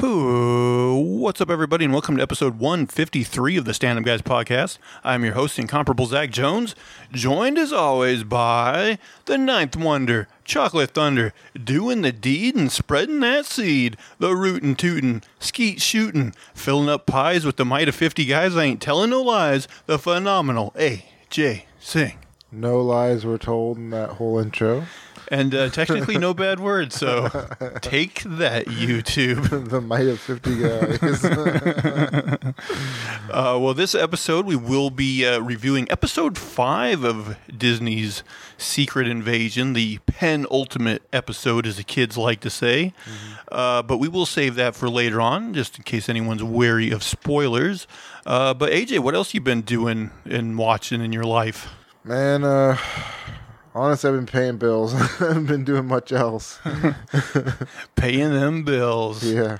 What's up, everybody, and welcome to episode 153 of the Stand Up Guys podcast. I'm your host, incomparable Zach Jones, joined as always by the Ninth Wonder, Chocolate Thunder, doing the deed and spreading that seed, the rootin' tootin', skeet shootin', filling up pies with the might of 50 guys. I ain't telling no lies, the phenomenal AJ Singh. No lies were told in that whole intro. And uh, technically, no bad words, so take that, YouTube. the might of 50 guys. Uh, well, this episode we will be uh, reviewing episode five of Disney's Secret Invasion, the penultimate episode, as the kids like to say. Uh, but we will save that for later on, just in case anyone's wary of spoilers. Uh, but AJ, what else you been doing and watching in your life? Man, uh, honestly, I've been paying bills. I haven't been doing much else. Paying them bills. Yeah.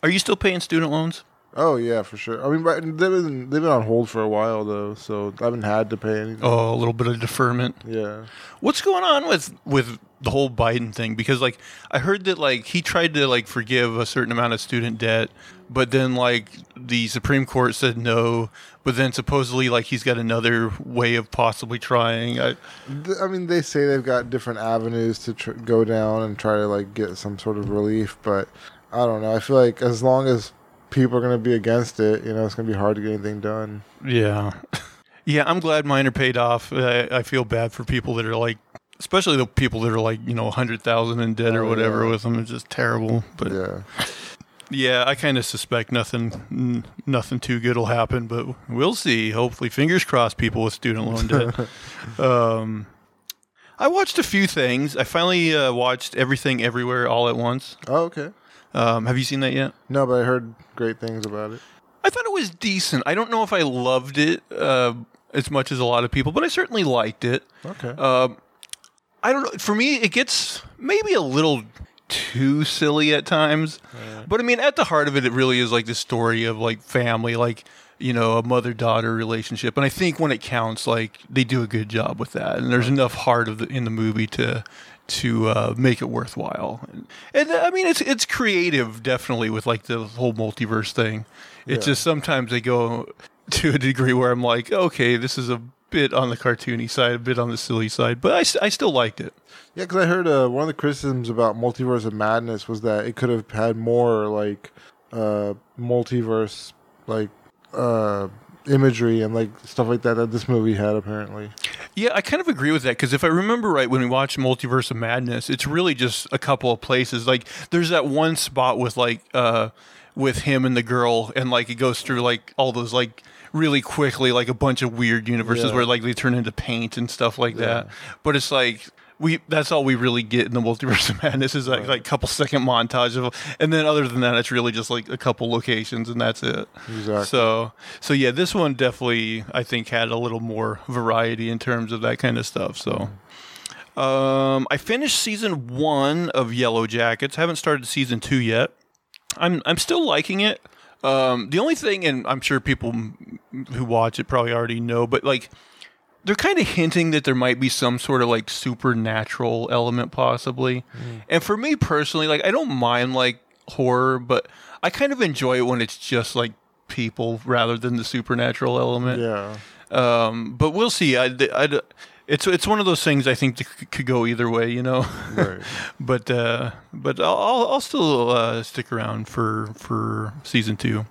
Are you still paying student loans? Oh, yeah, for sure. I mean, right, they've been, they've been on hold for a while, though, so I haven't had to pay anything. Oh, a little bit of deferment. Yeah. What's going on with with the whole Biden thing? Because like I heard that like he tried to like forgive a certain amount of student debt, but then like the Supreme Court said no. But then supposedly like he's got another way of possibly trying. I, I mean, they say they've got different avenues to tr- go down and try to, like, get some sort of relief, but I don't know. I feel like as long as people are going to be against it, you know, it's going to be hard to get anything done. yeah, yeah. I'm glad mine are paid off. I, I feel bad for people that are like. Especially the people that are like, you know, hundred thousand in debt or Oh, whatever yeah. with them. It's just terrible. But Yeah. Yeah, I kind of suspect nothing, n- nothing too good will happen, but we'll see. Hopefully, fingers crossed. People with student loan debt. um, I watched a few things. I finally uh, watched Everything Everywhere All at Once. Oh, okay. Um, have you seen that yet? No, but I heard great things about it. I thought it was decent. I don't know if I loved it uh, as much as a lot of people, but I certainly liked it. Okay. Um, I don't know. For me, it gets maybe a little too silly at times. But I mean, at the heart of it, it really is like the story of like family, like you know, a mother daughter relationship. And I think when it counts, like they do a good job with that. And there's enough heart of the, in the movie to to uh, make it worthwhile. And, and uh, I mean, it's it's creative, definitely, with like the whole multiverse thing. It's Yeah. just sometimes they go to a degree where I'm like, okay, this is a bit on the cartoony side, a bit on the silly side, but I, I still liked it. Yeah, because I heard uh, one of the criticisms about Multiverse of Madness was that it could have had more like uh, multiverse like uh, imagery and like stuff like that that this movie had apparently. Yeah, I kind of agree with that because if I remember right, when we watched Multiverse of Madness, it's really just a couple of places. Like, there's that one spot with like, uh, with him and the girl, and like it goes through like all those like really quickly, like a bunch of weird universes Yeah. where like they turn into paint and stuff like Yeah. that. But it's like. We, that's all we really get in the multiverse of madness is like like couple second montage of and then other than that it's really just like a couple locations and that's it Exactly. so so yeah, this one definitely I think had a little more variety in terms of that kind of stuff. So um, I finished season one of Yellow Jackets. Haven't started season two yet. I'm I'm still liking it. Um, the only thing, and I'm sure people who watch it probably already know, but like they're kind of hinting that there might be some sort of like supernatural element possibly. And for me personally, like I don't mind like horror, but I kind of enjoy it when it's just like people rather than the supernatural element. yeah. Um, but we'll see. I, I, it's it's one of those things I think that c- could go either way, you know. Right. but uh, but I'll I'll, I'll still uh, stick around for for season two.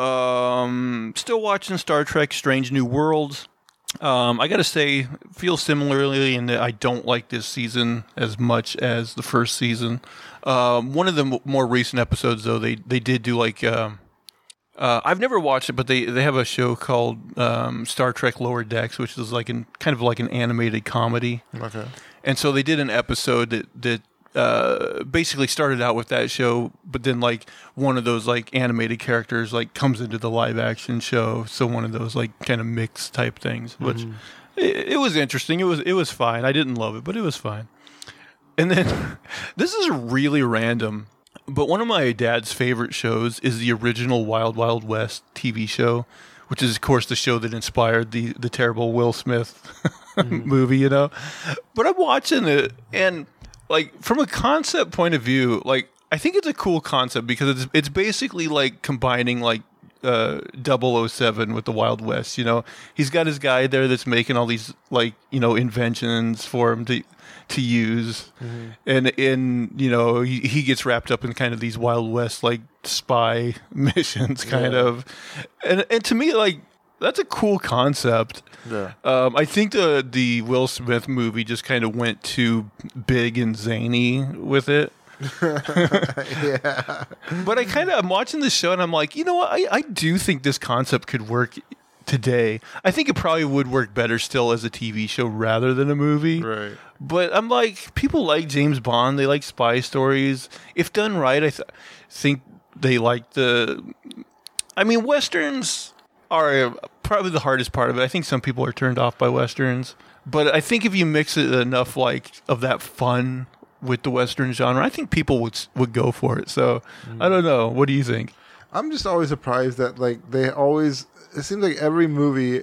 Um, still watching Star Trek: Strange New Worlds. Um, I gotta say, feel similarly in that I don't like this season as much as the first season. Um, one of the m- more recent episodes, though, they they did do like. Um, uh, I've never watched it, but they, they have a show called um, Star Trek Lower Decks, which is like an kind of like an animated comedy. Okay. And so they did an episode that that uh, basically started out with that show, but then like one of those like animated characters like comes into the live action show. So one of those like kind of mixed type things, which it, it was interesting. It was it was fine. I didn't love it, but it was fine. And then this is really random, but one of my dad's favorite shows is the original Wild Wild West TV show, which is of course the show that inspired the the terrible Will Smith movie, you know. But I'm watching it and like from a concept point of view, like I think it's a cool concept because it's it's basically like combining like uh 007 with the Wild West, you know. He's got his guy there that's making all these like, you know, inventions for him to to use. And in, you know, he, he gets wrapped up in kind of these Wild West like spy missions kind Yeah. of. And and to me like that's a cool concept. Yeah. Um, I think the the Will Smith movie just kind of went too big and zany with it. yeah. But I kind of I'm watching the show and I'm like, you know what? I, I do think this concept could work today. I think it probably would work better still as a TV show rather than a movie. Right. But I'm like, people like James Bond. They like spy stories. If done right, I th- think they like the. I mean, westerns are probably the hardest part of it. I think some people are turned off by westerns, but I think if you mix it enough, like of that fun with the western genre, I think people would would go for it. So I don't know. What do you think? I'm just always surprised that like they always. It seems like every movie,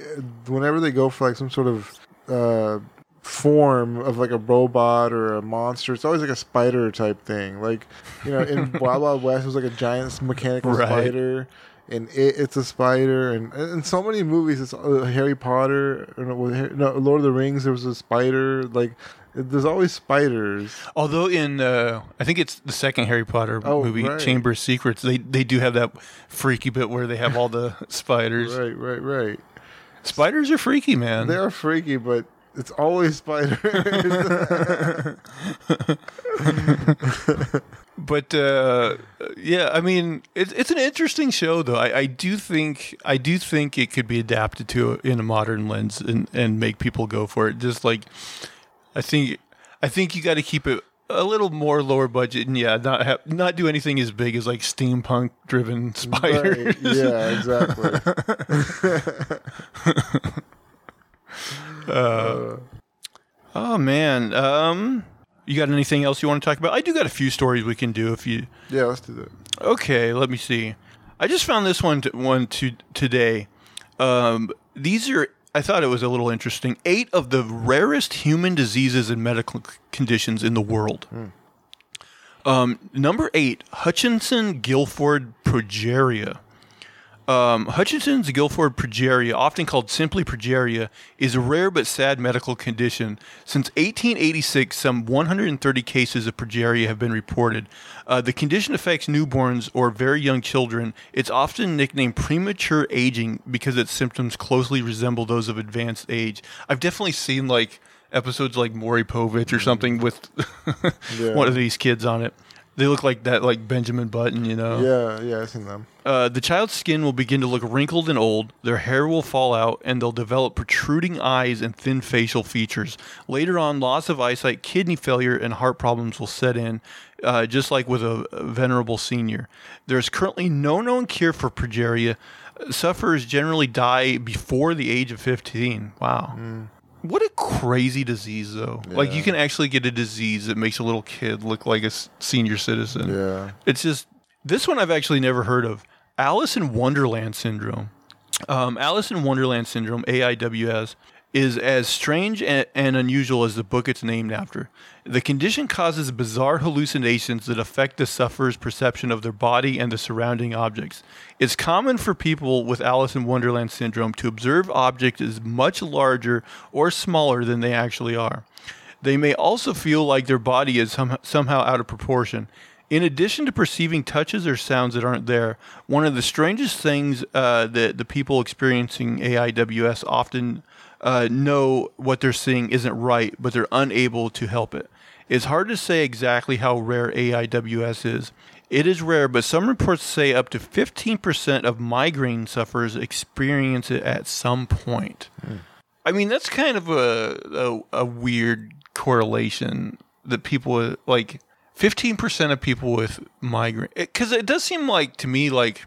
whenever they go for like some sort of uh, form of like a robot or a monster, it's always like a spider type thing. Like you know, in Wild Wild West, it was like a giant mechanical Right. spider. And it, it's a spider, and in so many movies, it's uh, Harry Potter. or No, with no, Lord of the Rings, there was a spider. Like, there's always spiders. Although in uh, I think it's the second Harry Potter Oh, movie, right. Chamber of Secrets, they they do have that freaky bit where they have all the spiders. Right, right, right. Spiders are freaky, man. They are freaky, but it's always spiders. But uh, yeah, I mean, it's it's an interesting show, though. I, I do think I do think it could be adapted to in a modern lens and, and make people go for it. Just like I think I think you got to keep it a little more lower budget and yeah, not have, not do anything as big as like steampunk driven spiders. Right, Yeah, exactly. Oh man, um, you got anything else you want to talk about? I do got a few stories we can do if you yeah, let's do that. Okay, let me see. I just found this one t- one to, today. Um, these are I thought it was a little interesting. Eight of the rarest human diseases and medical c- conditions in the world. Um, number eight, Hutchinson Gilford progeria. Um, Hutchinson's Gilford progeria, often called simply progeria, is a rare but sad medical condition. Since 1886, some 130 cases of progeria have been reported. Uh, the condition affects newborns or very young children. It's often nicknamed premature aging because its symptoms closely resemble those of advanced age. I've definitely seen like episodes like Maury Povich or something with Yeah. one of these kids on it. They look like that, like Benjamin Button, you know. Yeah, yeah, I've seen them. Uh, the child's skin will begin to look wrinkled and old, their hair will fall out, and they'll develop protruding eyes and thin facial features. Later on, loss of eyesight, kidney failure, and heart problems will set in, uh, just like with a, venerable senior. There's currently no known cure for progeria. Sufferers generally die before the age of 15. Wow. What a crazy disease, though. Like, you can actually get a disease that makes a little kid look like a senior citizen. Yeah. It's just this one I've actually never heard of. Alice in Wonderland syndrome. Um, Alice in Wonderland syndrome (AIWS) is as strange and, and unusual as the book it's named after. The condition causes bizarre hallucinations that affect the sufferer's perception of their body and the surrounding objects. It's common for people with Alice in Wonderland syndrome to observe objects as much larger or smaller than they actually are. They may also feel like their body is some, somehow out of proportion. In addition to perceiving touches or sounds that aren't there, one of the strangest things uh, that the people experiencing AIWS often uh, know what they're seeing isn't right, but they're unable to help it. It's hard to say exactly how rare AIWS is. It is rare, but some reports say up to 15% of migraine sufferers experience it at some point. I mean, that's kind of a, a, a weird correlation that people like 15% of people with migraine. Because it, does seem like to me, like,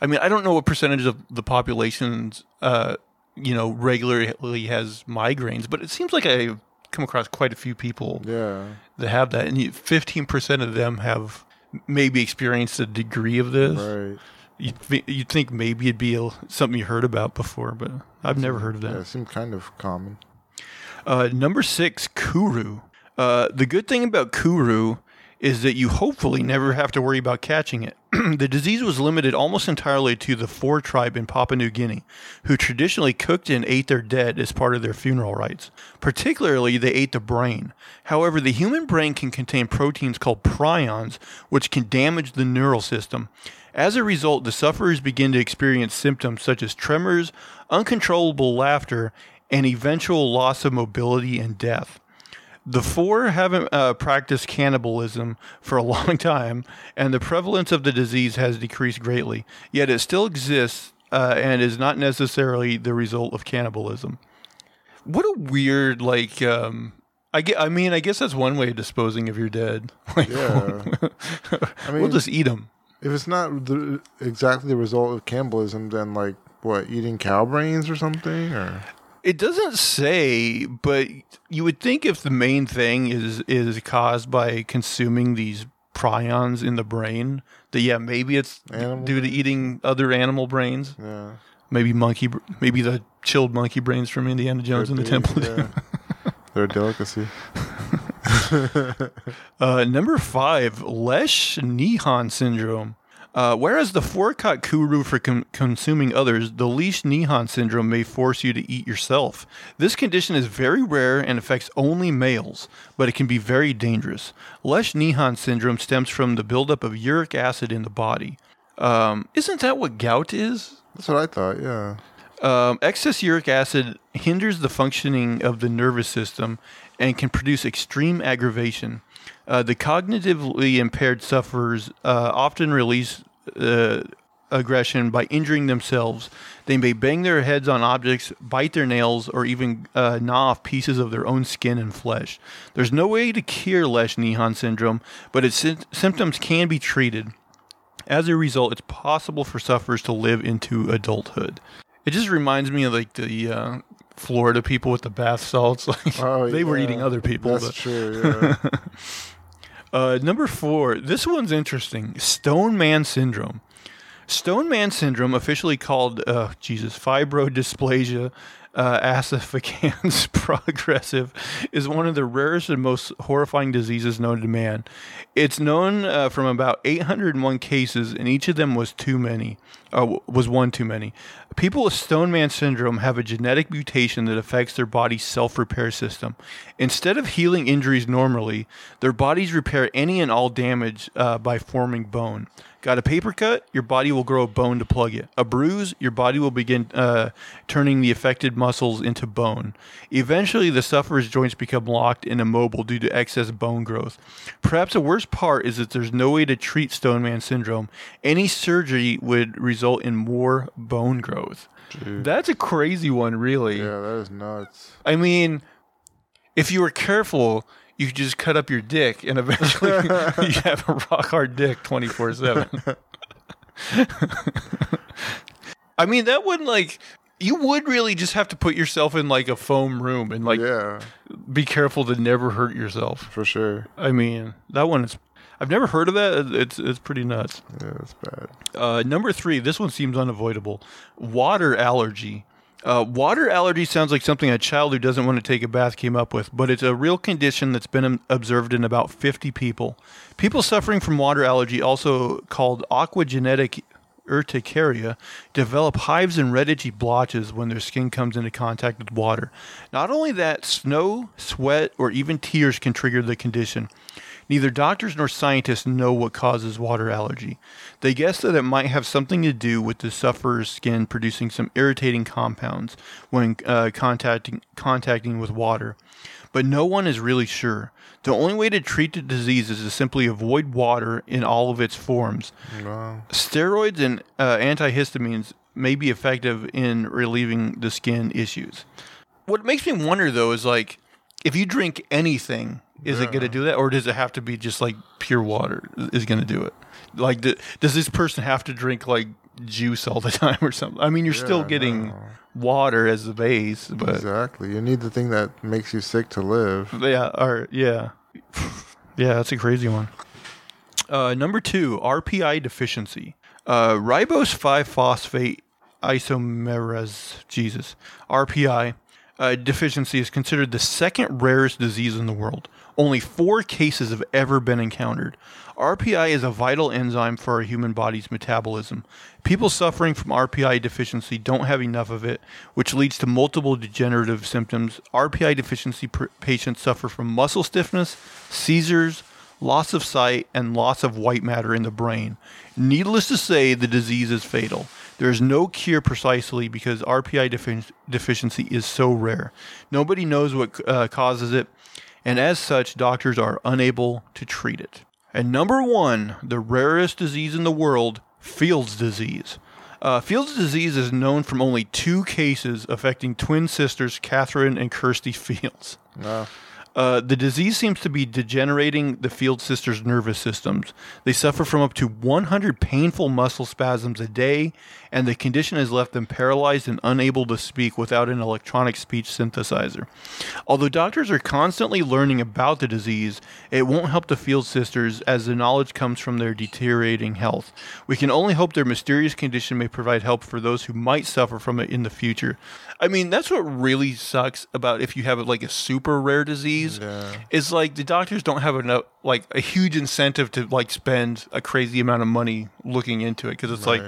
I mean, I don't know what percentage of the population's uh, you know, regularly has migraines, but it seems like I come across quite a few people Yeah. that have that. And 15% of them have maybe experienced a degree of this. Right. You'd, thi- you'd think maybe it'd be a, something you heard about before, but I've never heard of that. Yeah, it seemed kind of common. Uh, number six, Kuru. Uh, the good thing about Kuru is that you hopefully never have to worry about catching it. the disease was limited almost entirely to the Fore tribe in Papua New Guinea, who traditionally cooked and ate their dead as part of their funeral rites. Particularly, they ate the brain. However, the human brain can contain proteins called prions, which can damage the neural system. As a result, the sufferers begin to experience symptoms such as tremors, uncontrollable laughter, and eventual loss of mobility and death. The Fore haven't uh, practiced cannibalism for a long time, and the prevalence of the disease has decreased greatly. Yet it still exists uh, and is not necessarily the result of cannibalism. What a weird, like, um, I, get, I mean, I guess that's one way of disposing of your dead. Like, Yeah. I mean, we'll just eat them. if it's not the, exactly the result of cannibalism, then like what, eating cow brains or something, or It doesn't say, but you would think if the main thing is is caused by consuming these prions in the brain, that yeah, maybe it's Animal due to eating other animal brains. yeah, Maybe monkey, maybe the chilled monkey brains from Indiana Jones and the Temple. yeah. They're a delicacy. Uh, number five, Lesch Nyhan syndrome. Uh, whereas the four-cut kuru for con- consuming others, the Lesch Nyhan syndrome may force you to eat yourself. This condition is very rare and affects only males, but it can be very dangerous. Lesch Nyhan syndrome stems from the buildup of uric acid in the body. Um, isn't that what gout is? That's what I thought. Yeah. Um, excess uric acid hinders the functioning of the nervous system and can produce extreme aggravation. Uh, the cognitively impaired sufferers uh, often release uh, aggression by injuring themselves. They may bang their heads on objects, bite their nails, or even uh, gnaw off pieces of their own skin and flesh. There's no way to cure Lesch Nyhan syndrome, but its sy- symptoms can be treated. As a result, it's possible for sufferers to live into adulthood. It just reminds me of like the uh, Florida people with the bath salts. Like Oh, they were eating other people. That's but- true. Yeah. uh, number four, this one's interesting. Stone Man syndrome. Stone Man syndrome, officially called uh, Jesus fibrodysplasia uh, ossificans progressive, is one of the rarest and most horrifying diseases known to man. It's known uh, from about 801 cases, and each of them was too many. Uh, was one too many. People with Stone Man syndrome have a genetic mutation that affects their body's self repair system. Instead of healing injuries normally, their bodies repair any and all damage uh, by forming bone. Got a paper cut? Your body will grow a bone to plug it. A bruise? Your body will begin uh, turning the affected muscles into bone. Eventually, the sufferer's joints become locked and immobile due to excess bone growth. Perhaps the worst part is that there's no way to treat Stoneman syndrome. Any surgery would result in more bone growth. Dude. That's a crazy one, really. yeah, that is nuts. I mean, if you were careful, you could just cut up your dick and eventually you have a rock hard dick 24 7. I mean, that wouldn't like, you would really just have to put yourself in like a foam room and like yeah, be careful to never hurt yourself. for sure. I mean, that one is, I've never heard of that. It's, it's pretty nuts. Yeah, that's bad. Uh, number three, this one seems unavoidable. Water allergy. Uh, water allergy sounds like something a child who doesn't want to take a bath came up with, but it's a real condition that's been observed in about 50 people. People suffering from water allergy, also called aquagenetic urticaria, develop hives and red itchy blotches when their skin comes into contact with water. Not only that, snow, sweat, or even tears can trigger the condition. Neither doctors nor scientists know what causes water allergy. They guess that it might have something to do with the sufferer's skin producing some irritating compounds when uh, contacting contacting with water, but no one is really sure. The only way to treat the disease is to simply avoid water in all of its forms. Wow. Steroids and uh, antihistamines may be effective in relieving the skin issues. What makes me wonder though is like, if you drink anything, is it going to do that, or does it have to be just like pure water is going to do it? Like, d does this person have to drink like juice all the time or something? I mean, you're still getting no. water as the base, but Exactly. You need the thing that makes you sick to live. yeah, or yeah, yeah, that's a crazy one. Uh, number two, RPI deficiency. Uh, ribose 5 phosphate isomerase, Jesus, RPI uh, deficiency is considered the second rarest disease in the world. only four cases have ever been encountered. RPI is a vital enzyme for our human body's metabolism. People suffering from RPI deficiency don't have enough of it, which leads to multiple degenerative symptoms. RPI deficiency pr- patients suffer from muscle stiffness, seizures, loss of sight, and loss of white matter in the brain. Needless to say, the disease is fatal. There is no cure precisely because RPI defi- deficiency is so rare. Nobody knows what uh, causes it, and as such, doctors are unable to treat it. And number one, the rarest disease in the world, Field's disease. Uh, Field's disease is known from only two cases affecting twin sisters Catherine and Kirsty Fields. No. Uh, the disease seems to be degenerating the Field sisters' nervous systems. They suffer from up to 100 painful muscle spasms a day, and the condition has left them paralyzed and unable to speak without an electronic speech synthesizer. Although doctors are constantly learning about the disease, it won't help the Field sisters as the knowledge comes from their deteriorating health. We can only hope their mysterious condition may provide help for those who might suffer from it in the future. I mean, that's what really sucks about if you have like a super rare disease. Yeah. Is like the doctors don't have enough, like a huge incentive to like spend a crazy amount of money looking into it because it's like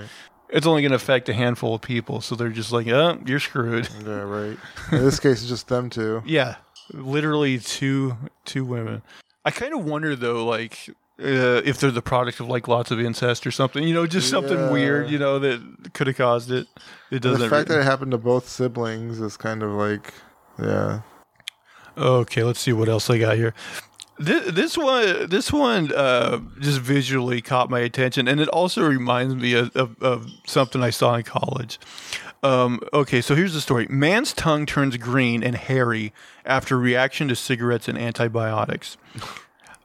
it's only going to affect a handful of people. So they're just like, oh, you're screwed. Yeah, right. In this case, it's just them two. Yeah, literally two two women. I kind of wonder though, like uh, if they're the product of like lots of incest or something. You know, just something Yeah. weird. You know that could have caused it. It doesn't. The fact that it happened to both siblings is kind of like, yeah. Okay, let's see what else I got here. This, this one, this one, uh, just visually caught my attention, and it also reminds me of, of, of something I saw in college. Um, okay, so here's the story: Man's tongue turns green and hairy after reaction to cigarettes and antibiotics.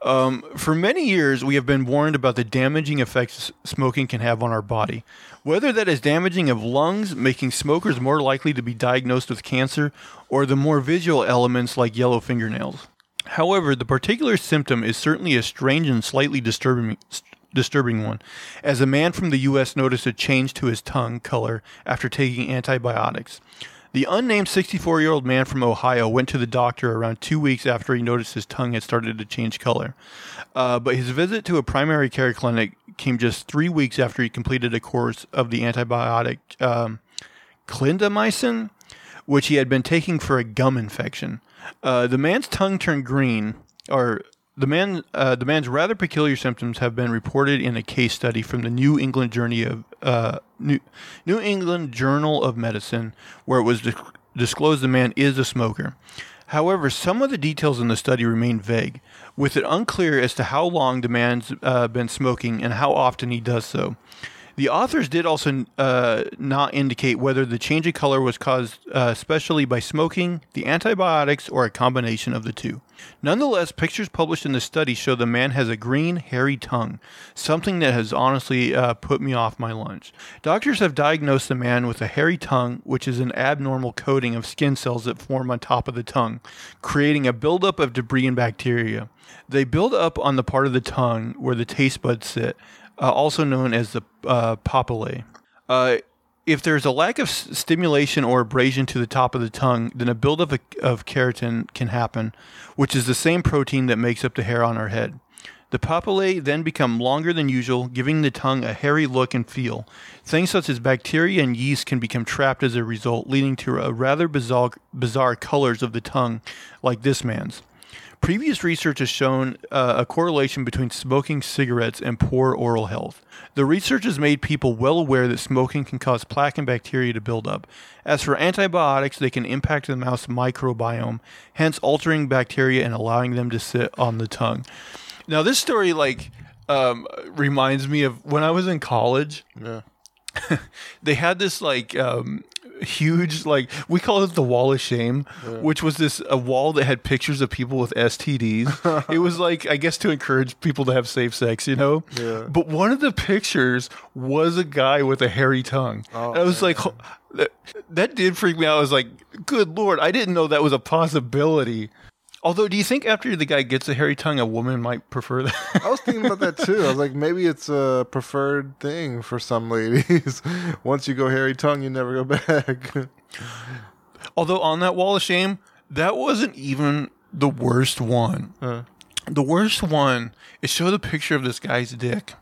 Um, for many years, we have been warned about the damaging effects smoking can have on our body. Whether that is damaging of lungs, making smokers more likely to be diagnosed with cancer, or the more visual elements like yellow fingernails. However, the particular symptom is certainly a strange and slightly disturbing disturbing one, as a man from the U.S. noticed a change to his tongue color after taking antibiotics. The unnamed 64 year old man from Ohio went to the doctor around two weeks after he noticed his tongue had started to change color. Uh, but his visit to a primary care clinic came just three weeks after he completed a course of the antibiotic um, clindamycin, which he had been taking for a gum infection. Uh, the man's tongue turned green, or the man, uh, the man's rather peculiar symptoms have been reported in a case study from the New England Journey of uh, New, New England Journal of Medicine, where it was dis- disclosed the man is a smoker. However, some of the details in the study remain vague, with it unclear as to how long the man's uh, been smoking and how often he does so. The authors did also uh, not indicate whether the change of color was caused uh, especially by smoking, the antibiotics, or a combination of the two. Nonetheless, pictures published in the study show the man has a green, hairy tongue, something that has honestly uh, put me off my lunch. Doctors have diagnosed the man with a hairy tongue, which is an abnormal coating of skin cells that form on top of the tongue, creating a buildup of debris and bacteria. They build up on the part of the tongue where the taste buds sit, uh, also known as the uh, papillae. Uh, if there's a lack of s- stimulation or abrasion to the top of the tongue, then a buildup of, of keratin can happen, which is the same protein that makes up the hair on our head. The papillae then become longer than usual, giving the tongue a hairy look and feel. Things such as bacteria and yeast can become trapped as a result, leading to a rather bizarre, bizarre colors of the tongue, like this man's. Previous research has shown uh, a correlation between smoking cigarettes and poor oral health. The research has made people well aware that smoking can cause plaque and bacteria to build up. As for antibiotics, they can impact the mouth's microbiome, hence altering bacteria and allowing them to sit on the tongue. Now, this story like um, reminds me of when I was in college Yeah. they had this like um huge like we call it the wall of shame which was this a wall that had pictures of people with stds it was like i guess to encourage people to have safe sex you know? Yeah. but one of the pictures was a guy with a hairy tongue. Oh, i was like that, that did freak me out. I was like good lord i didn't know that was a possibility although do you think after the guy gets a hairy tongue a woman might prefer that I was thinking about that too. I was like, maybe it's a preferred thing for some ladies. Once you go hairy tongue, you never go back. Although on that wall of shame, that wasn't even the worst one. Huh. The worst one is show the picture of this guy's dick,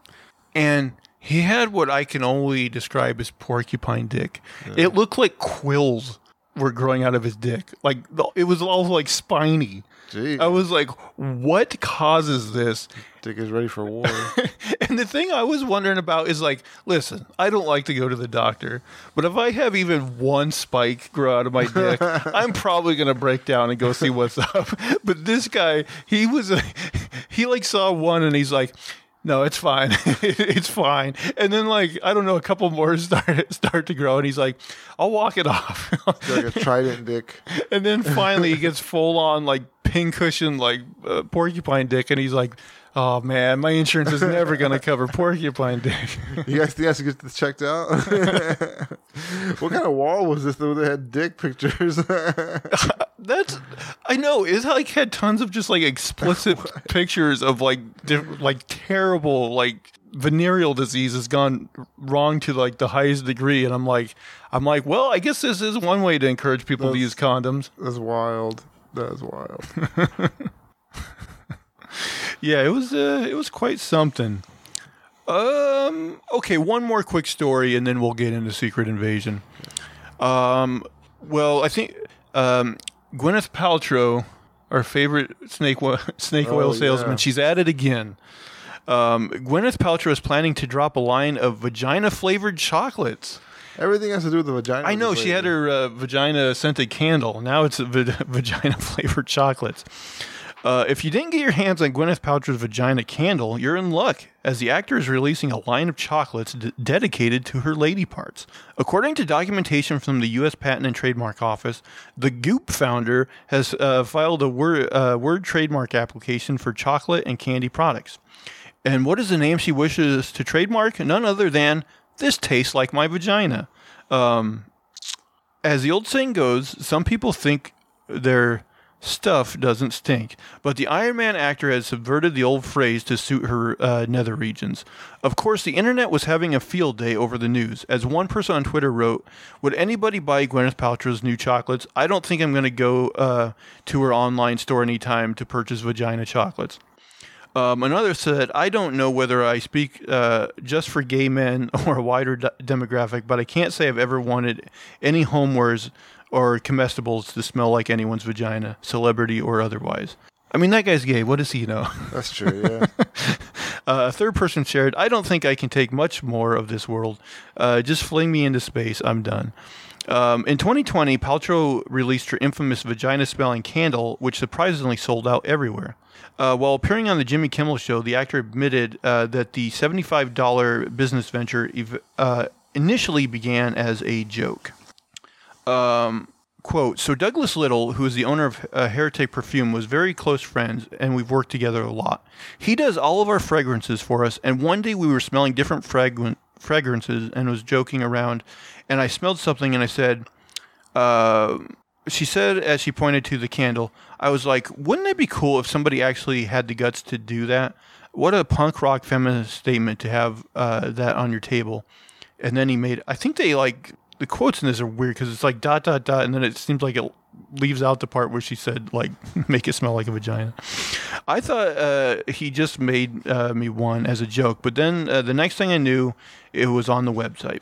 and he had what I can only describe as porcupine dick. It looked like quills were growing out of his dick. Like it was all like spiny. Gee, I was like, what causes this? Dick is ready for war. And the thing I was wondering about is like, listen, I don't like to go to the doctor, but if I have even one spike grow out of my dick, I'm probably gonna break down and go see what's up. But this guy, he was, he like saw one and he's like. No, it's fine. it's fine. And then, like, I don't know, a couple more start start to grow, and he's like, "I'll walk it off." like a trident dick. and then finally, he gets full on like pincushion, like uh, porcupine dick, and he's like, "Oh man, my insurance is never gonna cover porcupine dick." You guys, you guys get this checked out. what kind of wall was this that had dick pictures? That's I know. It's like had tons of just like explicit pictures of like diff- like terrible like venereal disease has gone wrong to like the highest degree, and I'm like, I'm like, well, I guess this is one way to encourage people to use condoms. That's wild. That's wild. Yeah, it was uh, it was quite something. Um. Okay, one more quick story, and then we'll get into Secret Invasion. Um. Well, I think um, Gwyneth Paltrow, our favorite snake wa- snake oil Oh, salesman, yeah. she's at it again. Um, Gwyneth Paltrow is planning to drop a line of vagina flavored chocolates. Everything has to do with the vagina. I know she had her uh, vagina scented candle. Now it's a vagina flavored chocolates. Uh, if you didn't get your hands on Gwyneth Paltrow's vagina candle, you're in luck, as the actor is releasing a line of chocolates d- dedicated to her lady parts. According to documentation from the U.S. Patent and Trademark Office, the Goop founder has uh, filed a word, uh, word trademark application for chocolate and candy products. And what is the name she wishes to trademark? None other than "This tastes like my vagina." Um, as the old saying goes, some people think their stuff doesn't stink, but the Iron Man actor has subverted the old phrase to suit her uh, nether regions. Of course, the internet was having a field day over the news. As one person on Twitter wrote, "Would anybody buy Gwyneth Paltrow's new chocolates? I don't think I'm going to go uh, to her online store anytime to purchase vagina chocolates." Um, another said, I don't know whether I speak uh, just for gay men or a wider d- demographic, but I can't say I've ever wanted any homewares or comestibles to smell like anyone's vagina, celebrity or otherwise. I mean, that guy's gay. What does he know? That's true. Yeah. Uh, a third person shared, I don't think I can take much more of this world. Uh, just fling me into space. I'm done. Um, in 2020, Paltrow released her infamous vagina smelling candle, which surprisingly sold out everywhere. Uh, while appearing on the Jimmy Kimmel show, the actor admitted uh, that the $75 business venture ev- uh, initially began as a joke. Um, quote so douglas little who is the owner of uh, heretic perfume was very close friends and we've worked together a lot. He does all of our fragrances for us and one day we were smelling different fragran- fragrances and was joking around and i smelled something and i said uh, she said as she pointed to the candle i was like wouldn't it be cool if somebody actually had the guts to do that? What a punk rock feminist statement to have uh, that on your table. And then he made i think they like the quotes in this are weird because it's like dot dot dot and then it seems like it leaves out the part where she said like make it smell like a vagina i thought uh, he just made uh, me one as a joke but then uh, the next thing i knew it was on the website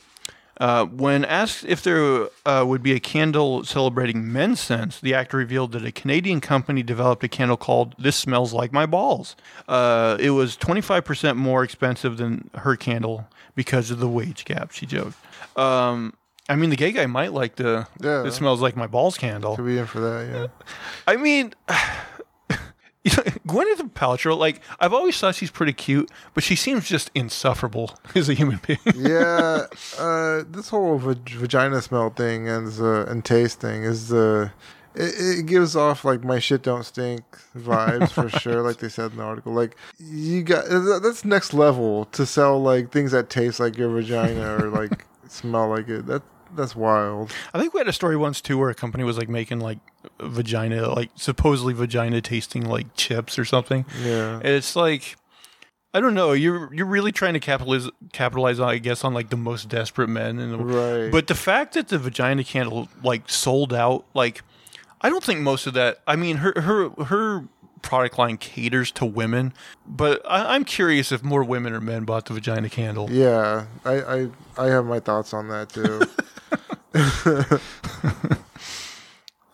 uh, when asked if there uh, would be a candle celebrating men's sense, the actor revealed that a Canadian company developed a candle called "This Smells Like My Balls." Uh, it was 25% more expensive than her candle because of the wage gap. She joked. Um, I mean, the gay guy might like the Yeah. "It smells like my balls" candle. Could be in for that. Yeah. I mean, Gwyneth Paltrow. Like I've always thought she's pretty cute, but she seems just insufferable as a human being. yeah, uh, this whole vag- vagina smell thing and uh, and taste thing is uh, it, it gives off like my shit don't stink vibes for sure. Like they said in the article, like you got that's next level to sell like things that taste like your vagina or like smell like it. That that's wild. I think we had a story once too where a company was like making like vagina, like supposedly vagina tasting like chips or something. Yeah, And it's like, I don't know. You're you're really trying to capitalize capitalize on, I guess, on like the most desperate men in the world. right. But the fact that the vagina candle like sold out, like I don't think most of that. I mean, her her her product line caters to women, but I, I'm curious if more women or men bought the vagina candle. Yeah, I, I I have my thoughts on that too.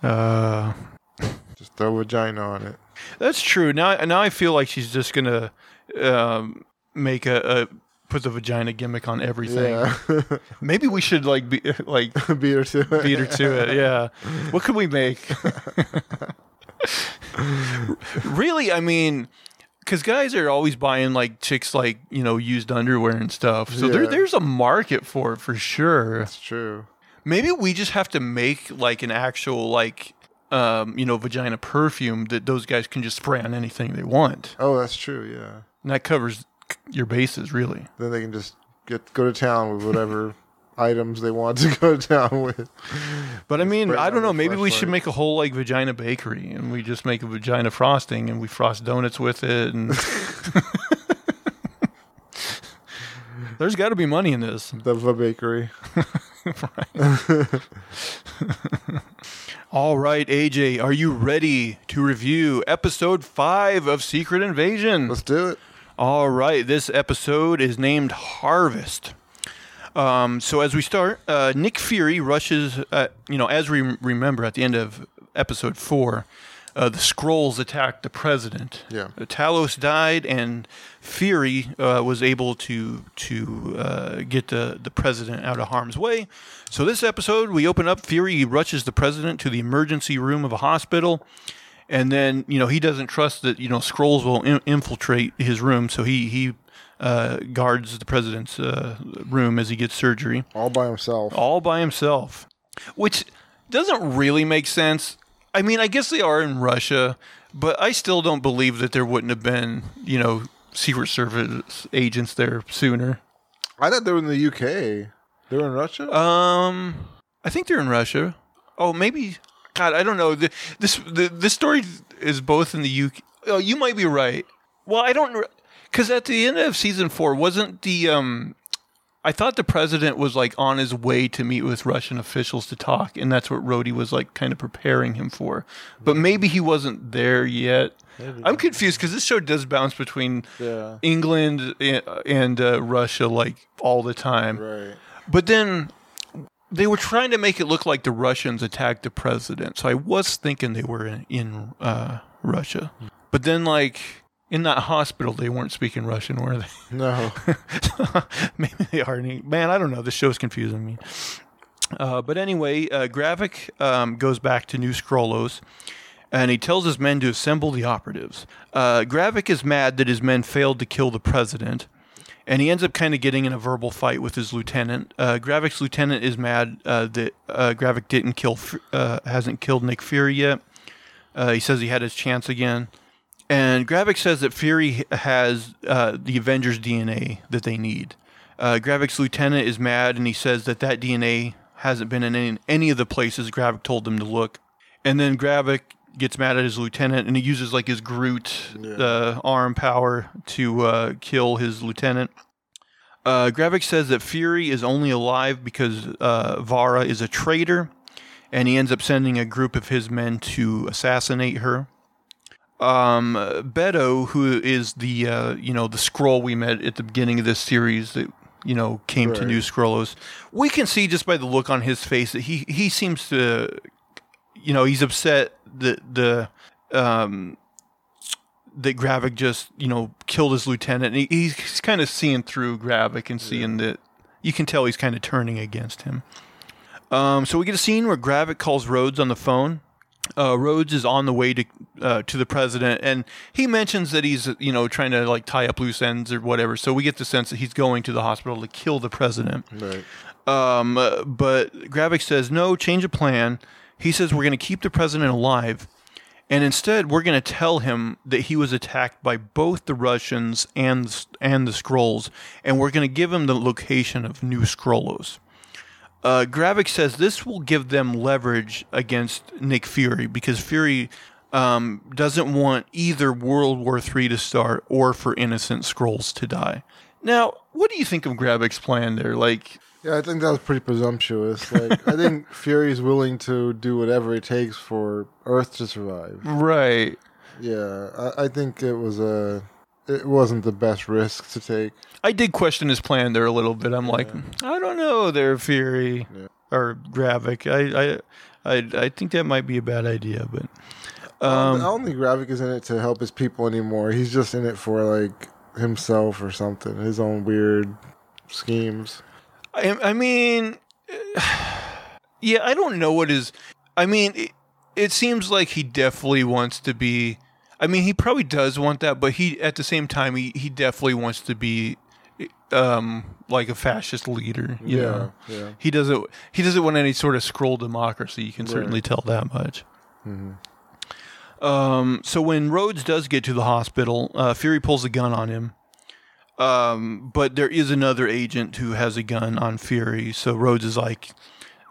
Uh, Just throw vagina on it. that's true. Now, now I feel like she's just gonna um, make a, a put the vagina gimmick on everything. Yeah, Maybe we should like be like beat her to it. beat her to it. Yeah. What could we make? really, I mean, because guys are always buying like chicks like you know used underwear and stuff. So there, there's a market for it for sure. That's true. Maybe we just have to make like an actual like um, you know vagina perfume that those guys can just spray on anything they want, Oh, that's true. Yeah. and that covers your bases really. Then they can just get go to town with whatever items they want to go to town with. But I mean, I don't know. Maybe we should make a whole like vagina bakery, and we just make a vagina frosting, and we frost donuts with it, and there's got to be money in this. The Va Bakery. All right, AJ, are you ready to review episode five of Secret Invasion? Let's do it. All right, this episode is named Harvest. Um, so as we start, uh, Nick Fury rushes. Uh, you know, as we remember at the end of episode four, uh, the Skrulls attacked the president. Yeah. Uh, Talos died, and Fury uh, was able to to uh, get the the president out of harm's way. So this episode, we open up. Fury rushes the president to the emergency room of a hospital and then you know he doesn't trust that you know Skrulls will in- infiltrate his room, so he he uh, guards the president's uh, room as he gets surgery All by himself. all by himself, which doesn't really make sense. I mean, I guess they are in Russia, but I still don't believe that there wouldn't have been you know Secret Service agents there sooner. I thought they were in the UK. They were in Russia. Um, I think they're in Russia. Oh, maybe. God, I don't know. The, this the, this story is both in the UK. Oh, you might be right. Well, I don't because at the end of season four, wasn't the um. I thought the president was like on his way to meet with Russian officials to talk, and that's what Rhodey was like kind of preparing him for. But maybe he wasn't there yet. I'm confused because this show does bounce between yeah. England and, and uh, Russia like all the time. Right. But then they were trying to make it look like the Russians attacked the president. So I was thinking they were in, in uh, Russia. But then, like, in that hospital, they weren't speaking Russian, were they? No. Maybe they are. Man, I don't know. This show's confusing me. Uh, but anyway, uh, Gravik um, goes back to New Skrullos and he tells his men to assemble the operatives. Uh, Gravik is mad that his men failed to kill the president, and he ends up kind of getting in a verbal fight with his lieutenant. Uh, Gravik's lieutenant is mad uh, that uh, Gravik didn't kill, uh, hasn't killed Nick Fury yet. Uh, he says he had his chance again. And Gravik says that Fury has uh, the Avengers DNA that they need. Uh, Gravik's lieutenant is mad, and he says that that DNA hasn't been in any, any of the places Gravik told them to look. And then Gravik gets mad at his lieutenant, and he uses like his Groot uh, arm power to uh, kill his lieutenant. Uh, Gravik says that Fury is only alive because uh, Varra is a traitor, and he ends up sending a group of his men to assassinate her um, Beto, who is the uh, you know the Skrull we met at the beginning of this series that you know came to New Skrullos, we can see just by the look on his face that he he seems to, you know, he's upset that the um that Gravik just you know killed his lieutenant. And he, he's kind of seeing through Gravik and seeing that you can tell he's kind of turning against him. Um, so we get a scene where Gravik calls Rhodes on the phone uh, Rhodes is on the way to uh, to the president, and he mentions that he's you know trying to like tie up loose ends or whatever. So we get the sense that he's going to the hospital to kill the president. Right. Um, uh, but Gravik says no, change of plan. He says we're going to keep the president alive, and instead we're going to tell him that he was attacked by both the Russians and and the Skrulls, and we're going to give him the location of New Skrullos. Uh, Gravik says this will give them leverage against Nick Fury because Fury um, doesn't want either World War III to start or for innocent Skrulls to die. Now, what do you think of Gravik's plan there? Like, Yeah, I think that was pretty presumptuous. Like, I think Fury is willing to do whatever it takes for Earth to survive. right? Yeah, I, I think it was a. It wasn't the best risk to take. I did question his plan there a little bit. I'm like, I don't know, there, Fury Yeah. or Gravik. I, I, I, I think that might be a bad idea, but I um, don't think Gravik is in it to help his people anymore. He's just in it for like himself or something. His own weird schemes. I, I mean, yeah, I don't know what is. I mean, it, it seems like he definitely wants to be. I mean, he probably does want that, but he at the same time he, he definitely wants to be, um, like a fascist leader. You yeah, know? yeah. He doesn't. He doesn't want any sort of Skrull democracy. You can certainly tell that much. Um, so when Rhodes does get to the hospital, uh, Fury pulls a gun on him. Um, but there is another agent who has a gun on Fury. So Rhodes is like,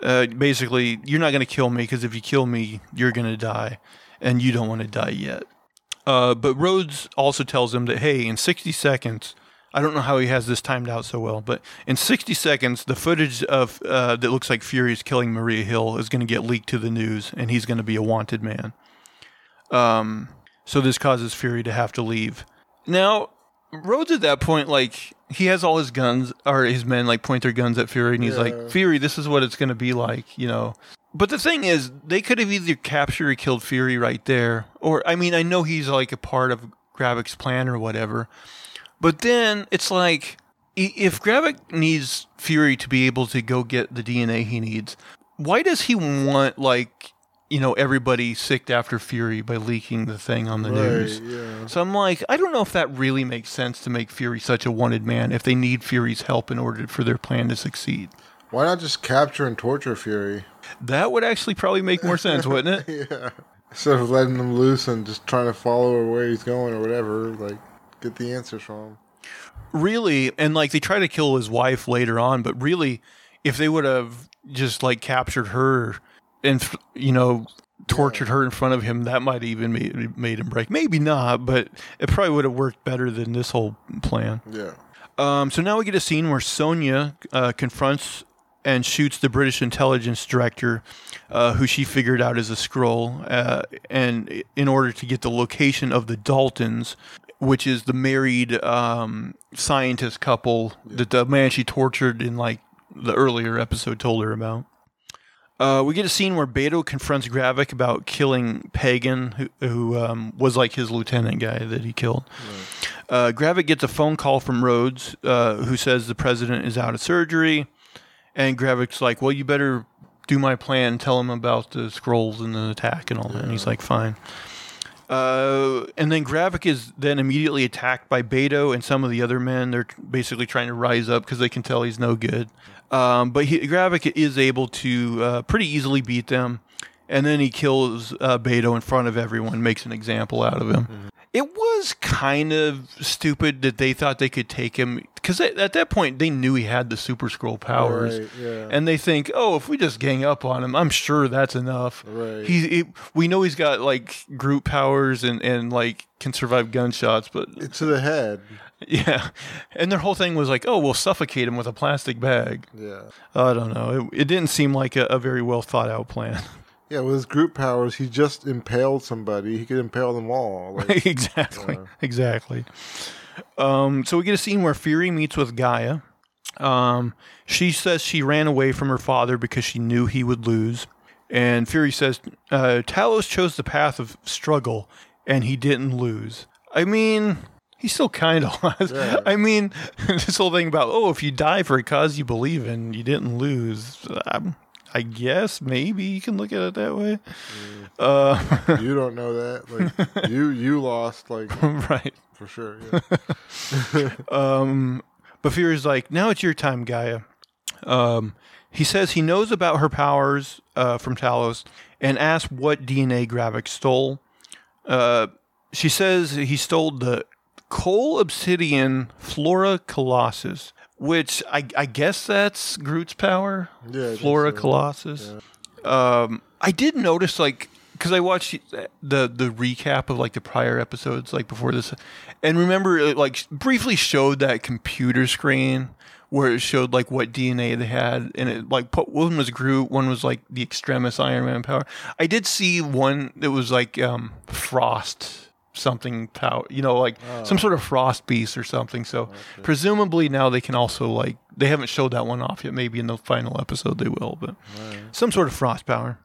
uh, basically, you're not going to kill me because if you kill me, you're going to die, and you don't want to die yet. Uh, but Rhodes also tells him that hey, in 60 seconds, I don't know how he has this timed out so well, but in 60 seconds, the footage of uh, that looks like Fury's killing Maria Hill is going to get leaked to the news, and he's going to be a wanted man. Um, so this causes Fury to have to leave. Now, Rhodes at that point, like he has all his guns or his men like point their guns at Fury, and he's Yeah. like, "Fury, this is what it's going to be like," you know. But the thing is, they could have either captured or killed Fury right there, or I mean, I know he's like a part of Gravik's plan or whatever, but then it's like if Gravik needs Fury to be able to go get the DNA he needs, why does he want like you know everybody sicked after Fury by leaking the thing on the news? Yeah. So I'm like, I don't know if that really makes sense to make Fury such a wanted man if they need Fury's help in order for their plan to succeed. Why not just capture and torture Fury? That would actually probably make more sense, wouldn't it? Yeah. Instead of letting him loose and just trying to follow where he's going or whatever, like get the answers from him. Really, and like they try to kill his wife later on, but really, if they would have just like captured her and you know tortured her in front of him, that might even made, made him break. Maybe not, but it probably would have worked better than this whole plan. Yeah. Um, so now we get a scene where Sonia uh, confronts and shoots the British intelligence director, uh, who she figured out is a Skrull, uh, and in order to get the location of the Daltons, which is the married um, scientist couple that the man she tortured in like the earlier episode told her about. Uh, we get a scene where Beto confronts Gravik about killing Pagon, who, who um, was like his lieutenant guy that he killed. Uh, Gravik gets a phone call from Rhodes, uh, who says the president is out of surgery, and Gravik's like, "Well, you better do my plan. Tell him about the Skrulls and the attack and all that." And he's like, "Fine." Uh, and then Gravik is then immediately attacked by Beto and some of the other men. They're basically trying to rise up because they can tell he's no good. Um, but he, Gravik is able to uh, pretty easily beat them. And then he kills uh, Beto in front of everyone, makes an example out of him. It was kind of stupid that they thought they could take him because at, at that point they knew he had the Super Skrull powers, Right, yeah. and they think, oh, if we just gang up on him, I'm sure that's enough. Right. He, he we know he's got like group powers and and like can survive gunshots, but to the head. yeah, and their whole thing was like, oh, we'll suffocate him with a plastic bag. Yeah. I don't know. It, it didn't seem like a, a very well thought out plan. Yeah, with his group powers, he just impaled somebody. He could impale them all. Like, exactly. Exactly. Um, so we get a scene where Fury meets with Gaia. Um, she says she ran away from her father because she knew he would lose. And Fury says uh, Talos chose the path of struggle and he didn't lose. I mean, he still kind of was. Yeah. I mean, this whole thing about, oh, if you die for a cause you believe in, you didn't lose. Um, I guess maybe you can look at it that way. Uh, you don't know that. Like you, you lost. Like right. for sure. Yeah. Um, but Fury's like, now it's your time, Gaia. Um, he says he knows about her powers uh, from Talos and asks what DNA Gravik stole. Uh, she says he stole the Cull Obsidian Flora Colossus, which I, I guess that's Groot's power. Yeah, Flora so. Colossus. Um, I did notice like because I watched the the recap of like the prior episodes like before this, and remember it like briefly showed that computer screen where it showed like what DNA they had, and it like put, one was Groot, one was like the Extremis Iron Man power. I did see one that was like um, Frost something power, you know, like Oh. some sort of frost beast or something. So presumably now they can also like they haven't showed that one off yet. Maybe in the final episode they will, but Right. some sort of frost power.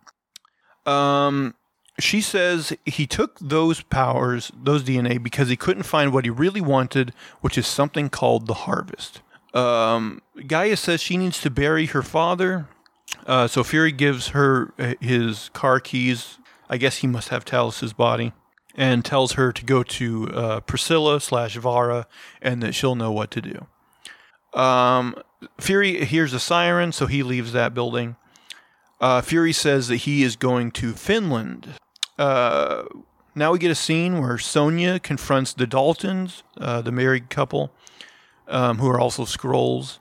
Um, she says he took those powers, those DNA, because he couldn't find what he really wanted, which is something called the harvest. Um, Gaia says she needs to bury her father. Uh, so Fury gives her uh, his car keys. I guess he must have Talos's body, and tells her to go to uh, Priscilla slash Varra, and that she'll know what to do. Um, Fury hears a siren, so he leaves that building. Uh, Fury says that he is going to Finland. Uh, now we get a scene where Sonya confronts the Daltons, uh, the married couple, um, who are also Skrulls.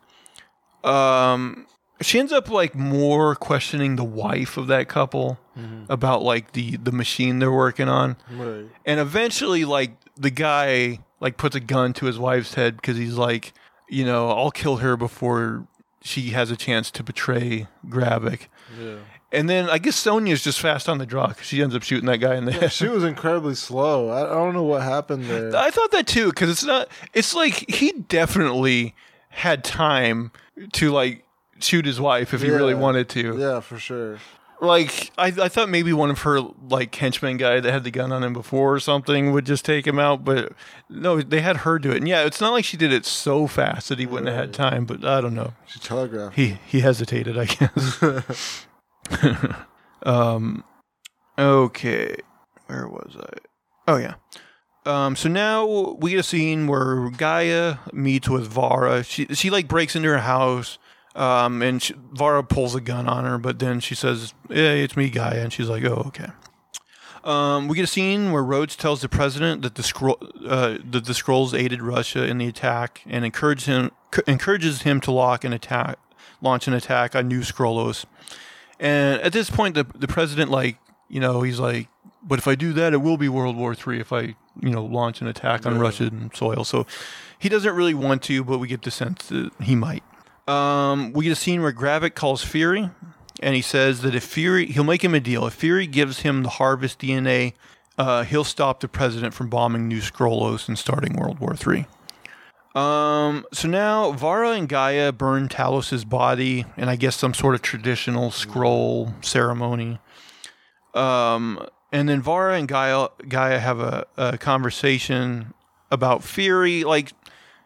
Um, she ends up like more questioning the wife of that couple mm-hmm. about like the the machine they're working on, Right. and eventually like the guy like puts a gun to his wife's head because he's like, you know, I'll kill her before she has a chance to betray Gravik. Yeah. And then I guess Sonya's just fast on the draw because she ends up shooting that guy in the head. She was incredibly slow. I, I don't know what happened there. I thought that too because it's not. It's like he definitely had time to like shoot his wife if he really wanted to. Yeah, for sure. Like I, I thought maybe one of her like henchman guy that had the gun on him before or something would just take him out, but no, they had her do it. And yeah, it's not like she did it so fast that he wouldn't have had time. But I don't know. She telegraphed. He he hesitated, I guess. um, okay, where was I? Oh yeah. Um, so now we get a scene where Gaia meets with Varra. She she like breaks into her house. Um, and she, Varra pulls a gun on her, but then she says, "Yeah, it's me, guy," and she's like, "Oh, okay." Um, we get a scene where Rhodes tells the president that the Skrull uh, that the Skrulls aided Russia in the attack and encourages him encourages him to lock an attack, launch an attack on New Skrullos. And at this point, the the president like you know he's like, but if I do that, it will be World War Three if I you know launch an attack on Yeah. Russian soil. So he doesn't really want to, but we get the sense that he might. Um, we get a scene where Gravik calls Fury, and he says that if Fury, he'll make him a deal. If Fury gives him the Harvest DNA, uh, he'll stop the president from bombing New Skrullos and starting World War Three. Um, so now Varra and Gaia burn Talos's body, and I guess some sort of traditional Skrull ceremony. Um, and then Varra and Gaia Gaia have a, a conversation about Fury. Like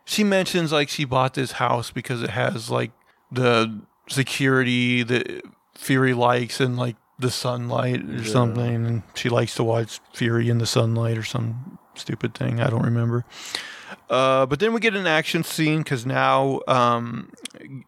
she mentions, like she bought this house because it has like the security that Fury likes and like the sunlight or Yeah. something, and she likes to watch Fury in the sunlight or some stupid thing. I don't remember. Uh, but then we get an action scene because now um,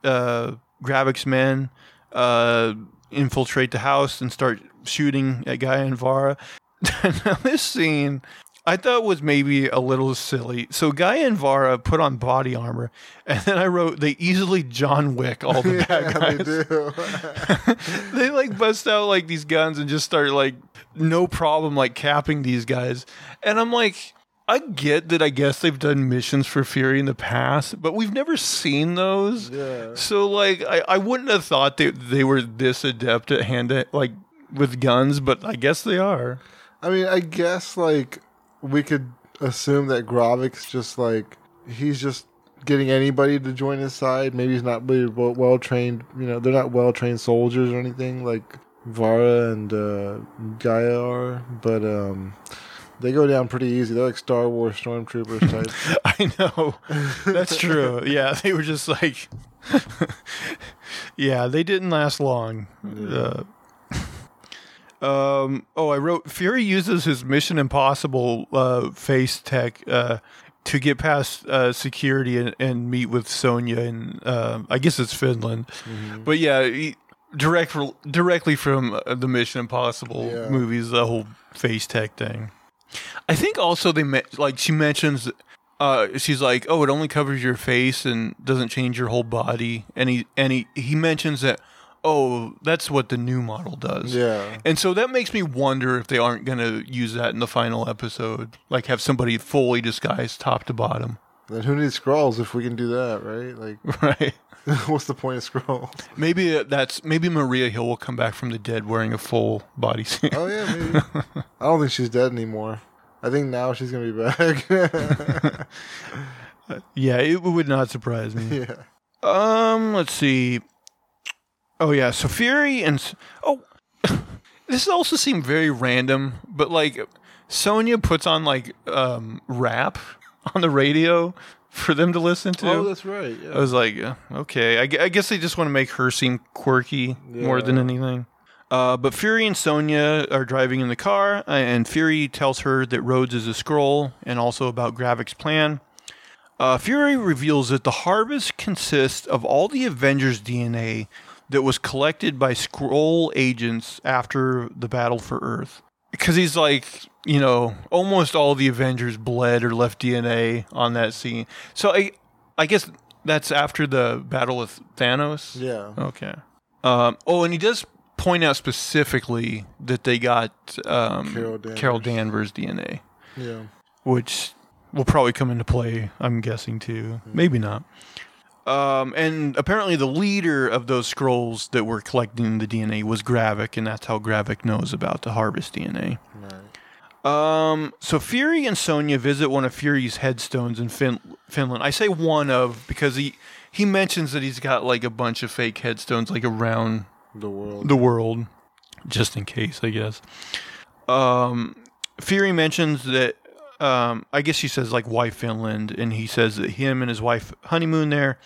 uh, Gravik's men uh, infiltrate the house and start shooting at Guy and Varra. now this scene I thought was maybe a little silly. So Guy and Varra put on body armor, and then I wrote they easily John Wick all the bad guys they do. they like bust out like these guns and just start like no problem like capping these guys. And I'm like, I get that I guess they've done missions for Fury in the past, but we've never seen those. yeah. So like I, I wouldn't have thought that they were this adept at hand like with guns, but I guess they are. I mean, I guess like we could assume that Gravik's just like he's just getting anybody to join his side. Maybe he's not really well trained. You know, they're not well trained soldiers or anything like Varra and uh, Gaia are, but um, they go down pretty easy. They're like Star Wars stormtroopers type. I know. That's true. Yeah, they were just like Yeah, they didn't last long. Uh, um oh, I wrote Fury uses his Mission Impossible uh face tech uh to get past uh, security and, and meet with Sonya in uh, I guess it's Finland. But yeah, he, direct directly from uh, the Mission Impossible Yeah. movies, the whole face tech thing. I think also they me- like she mentions uh she's like, "Oh, it only covers your face and doesn't change your whole body." And he and he he mentions that, "Oh, that's what the new model does." yeah. And so that makes me wonder if they aren't going to use that in the final episode, like have somebody fully disguised top to bottom, Then who needs Skrulls if we can do that, right? Like, right? what's the point of Skrulls? Maybe that's maybe Maria Hill will come back from the dead wearing a full bodysuit. Oh yeah, maybe. I don't think she's dead anymore. I think now she's gonna be back. Yeah, it would not surprise me. yeah. Um, let's see. Oh yeah, so Fury and oh, this also seemed very random, but like Sonya puts on like um rap on the radio for them to listen to. Oh, that's right. I Yeah. was like, uh, okay, I, gu- I guess they just want to make her seem quirky more than anything. Uh, but Fury and Sonya are driving in the car, uh, and Fury tells her that Rhodes is a Skrull and also about Gravik's plan. Uh, Fury reveals that the harvest consists of all the Avengers' DNA that was collected by Skrull agents after the battle for Earth. Because he's like, you know, almost all the Avengers bled or left DNA on that scene. So I, I guess that's after the battle with Thanos. Yeah. Okay. Um, oh, and he does point out specifically that they got um, Carol Danvers. Carol Danvers DNA Yeah. which will probably come into play, I'm guessing too. Maybe not. Um, and apparently, the leader of those Skrulls that were collecting the DNA was Gravik, and that's how Gravik knows about the harvest DNA. Right. Um, so Fury and Sonya visit one of Fury's headstones in fin- Finland. I say one of because he he mentions that he's got like a bunch of fake headstones like around The world. the world, just in case, I guess. Um, Fury mentions that. Um, I guess he says like why Finland, and he says that him and his wife honeymoon there,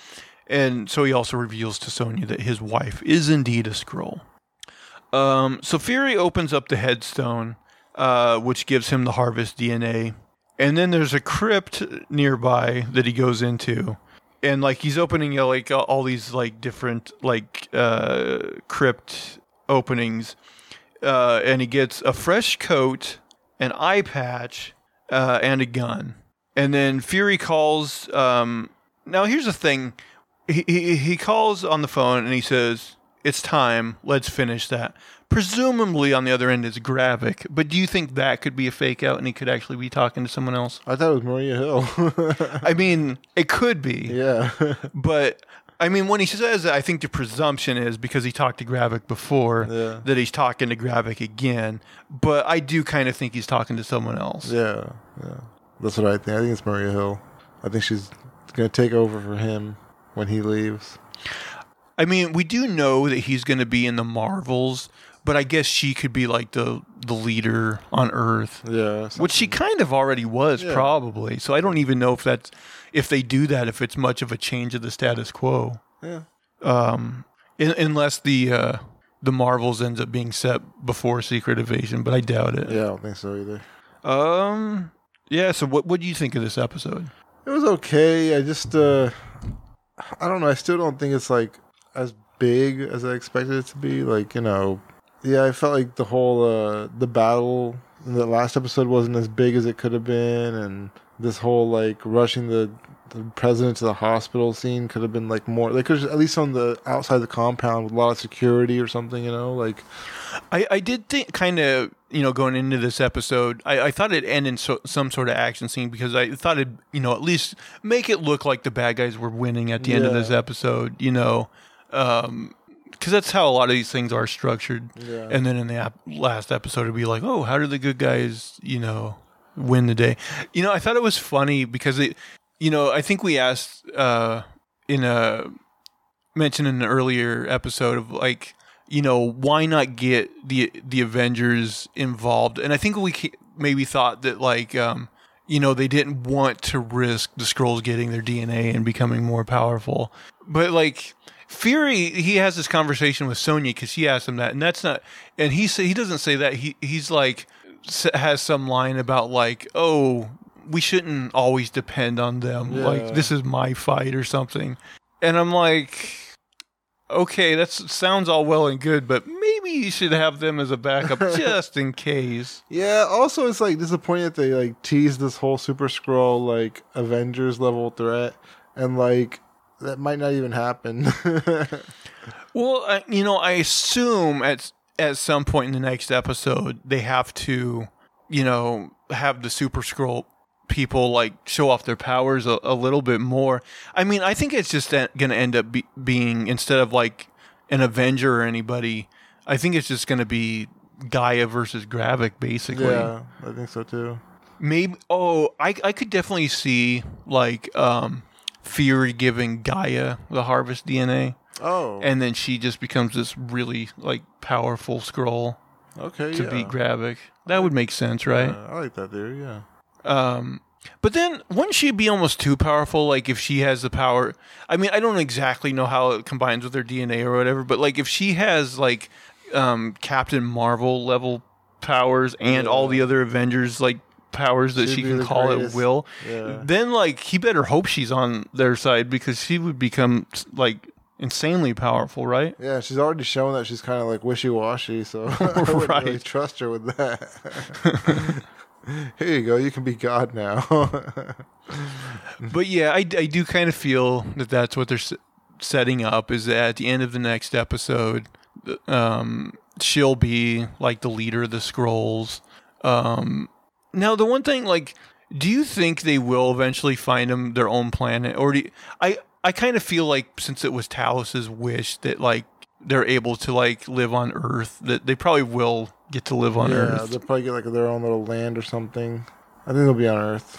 and so he also reveals to Sonya that his wife is indeed a Skrull. Um, so Fury opens up the headstone, uh, which gives him the harvest DNA, and then there's a crypt nearby that he goes into, and like he's opening uh, like all- all these like different like uh, crypt openings, uh, and he gets a fresh coat, an eye patch, uh, and a gun. And then Fury calls. Um, now here's the thing, he, he he calls on the phone and he says, "It's time. Let's finish that." Presumably on the other end is Gravik, but do you think that could be a fake out and he could actually be talking to someone else? I thought it was Maria Hill. I mean, it could be. yeah. But I mean, when he says that, I think the presumption is because he talked to Gravik before Yeah. that he's talking to Gravik again. But I do kind of think he's talking to someone else. yeah. Yeah. That's what I think. I think it's Maria Hill. I think she's gonna take over for him when he leaves. I mean, we do know that he's going to be in the Marvels, but I guess she could be like the the leader on Earth, Yeah. which she kind of already was, Yeah. probably. So I don't even know if that's if they do that, if it's much of a change of the status quo. Yeah. um, in, unless the uh, the Marvels ends up being set before Secret Invasion, but I doubt it. Yeah. I don't think so either. Um, yeah. So what what do you think of this episode? It was okay. I just uh I don't know, I still don't think it's like as big as I expected it to be. Like, you know, yeah, I felt like the whole uh the battle in the last episode wasn't as big as it could have been and this whole like rushing the the president to the hospital scene could have been like more like at least on the outside the compound with a lot of security or something, you know, like I, I did think kind of you know going into this episode I, I thought it'd end in so, some sort of action scene because I thought it you know at least make it look like the bad guys were winning at the end of this episode you know um because that's how a lot of these things are structured Yeah. and then in the ap- last episode it'd be like oh how did the good guys you know win the day. You know I thought it was funny because it you know I think we asked uh in a mentioned in an earlier episode of like you know why not get the the Avengers involved? And I think we maybe thought that like um you know they didn't want to risk the Skrulls getting their DNA and becoming more powerful. But like Fury he has this conversation with Sonya because she asked him that and that's not and he say he doesn't say that. He he's like has some line about like oh we shouldn't always depend on them Yeah. like this is my fight or something and I'm like okay, that sounds all well and good, but maybe you should have them as a backup just in case. Yeah, also it's like disappointing that they like tease this whole Super Skrull like Avengers level threat and like that might not even happen. Well, I, you know, I assume at at some point in the next episode they have to, you know, have the Super Skrull people like show off their powers a, a little bit more. I mean, I think it's just going to end up be, being instead of like an Avenger or anybody, I think it's just going to be Gaia versus Gravik basically. yeah, I think so too. maybe. Oh, I I could definitely see like um, Fury giving Gaia the Harvest DNA, Oh, and then she just becomes this really like powerful Skrull okay, to yeah. beat Gravik. That would make sense, right? Yeah, I like that theory. Yeah. Um, but then wouldn't she be almost too powerful? Like if she has the power, I mean, I don't exactly know how it combines with her DNA or whatever, but like if she has like um, Captain Marvel level powers and all the other Avengers like powers that She'd she can call greatest. at will, Yeah. then like he better hope she's on their side because she would become like insanely powerful, right? Yeah, she's already shown that she's kind of like wishy washy, so I wouldn't really trust her with that. Here you go. You can be God now. But yeah, I, I do kind of feel that that's what they're s- setting up is that at the end of the next episode, um, she'll be like the leader of the Skrulls. Um, now, the one thing, like, do you think they will eventually find them their own planet, or do you, I? I kind of feel like since it was Talos's wish that like they're able to like live on Earth, that they probably will get to live on yeah, Earth. they'll probably get like their own little land or something. I think they'll be on Earth.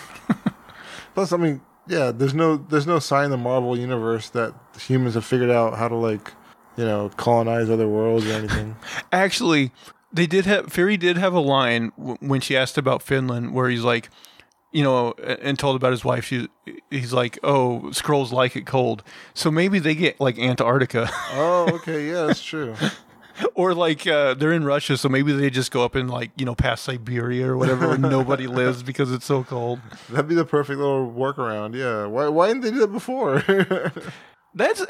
Plus, I mean, yeah, there's no there's no sign in the Marvel universe that humans have figured out how to like, you know, colonize other worlds or anything. Actually, they did have Fury did have a line w- when she asked about Finland, where he's like, you know, and told about his wife. She, he's like, oh, Skrulls like it cold, so maybe they get like Antarctica, oh, okay, yeah, that's true. or like uh, they're in Russia, so maybe they just go up and like you know past Siberia or whatever, where nobody lives because it's so cold. That'd be the perfect little workaround. Yeah, why why didn't they do that before? That's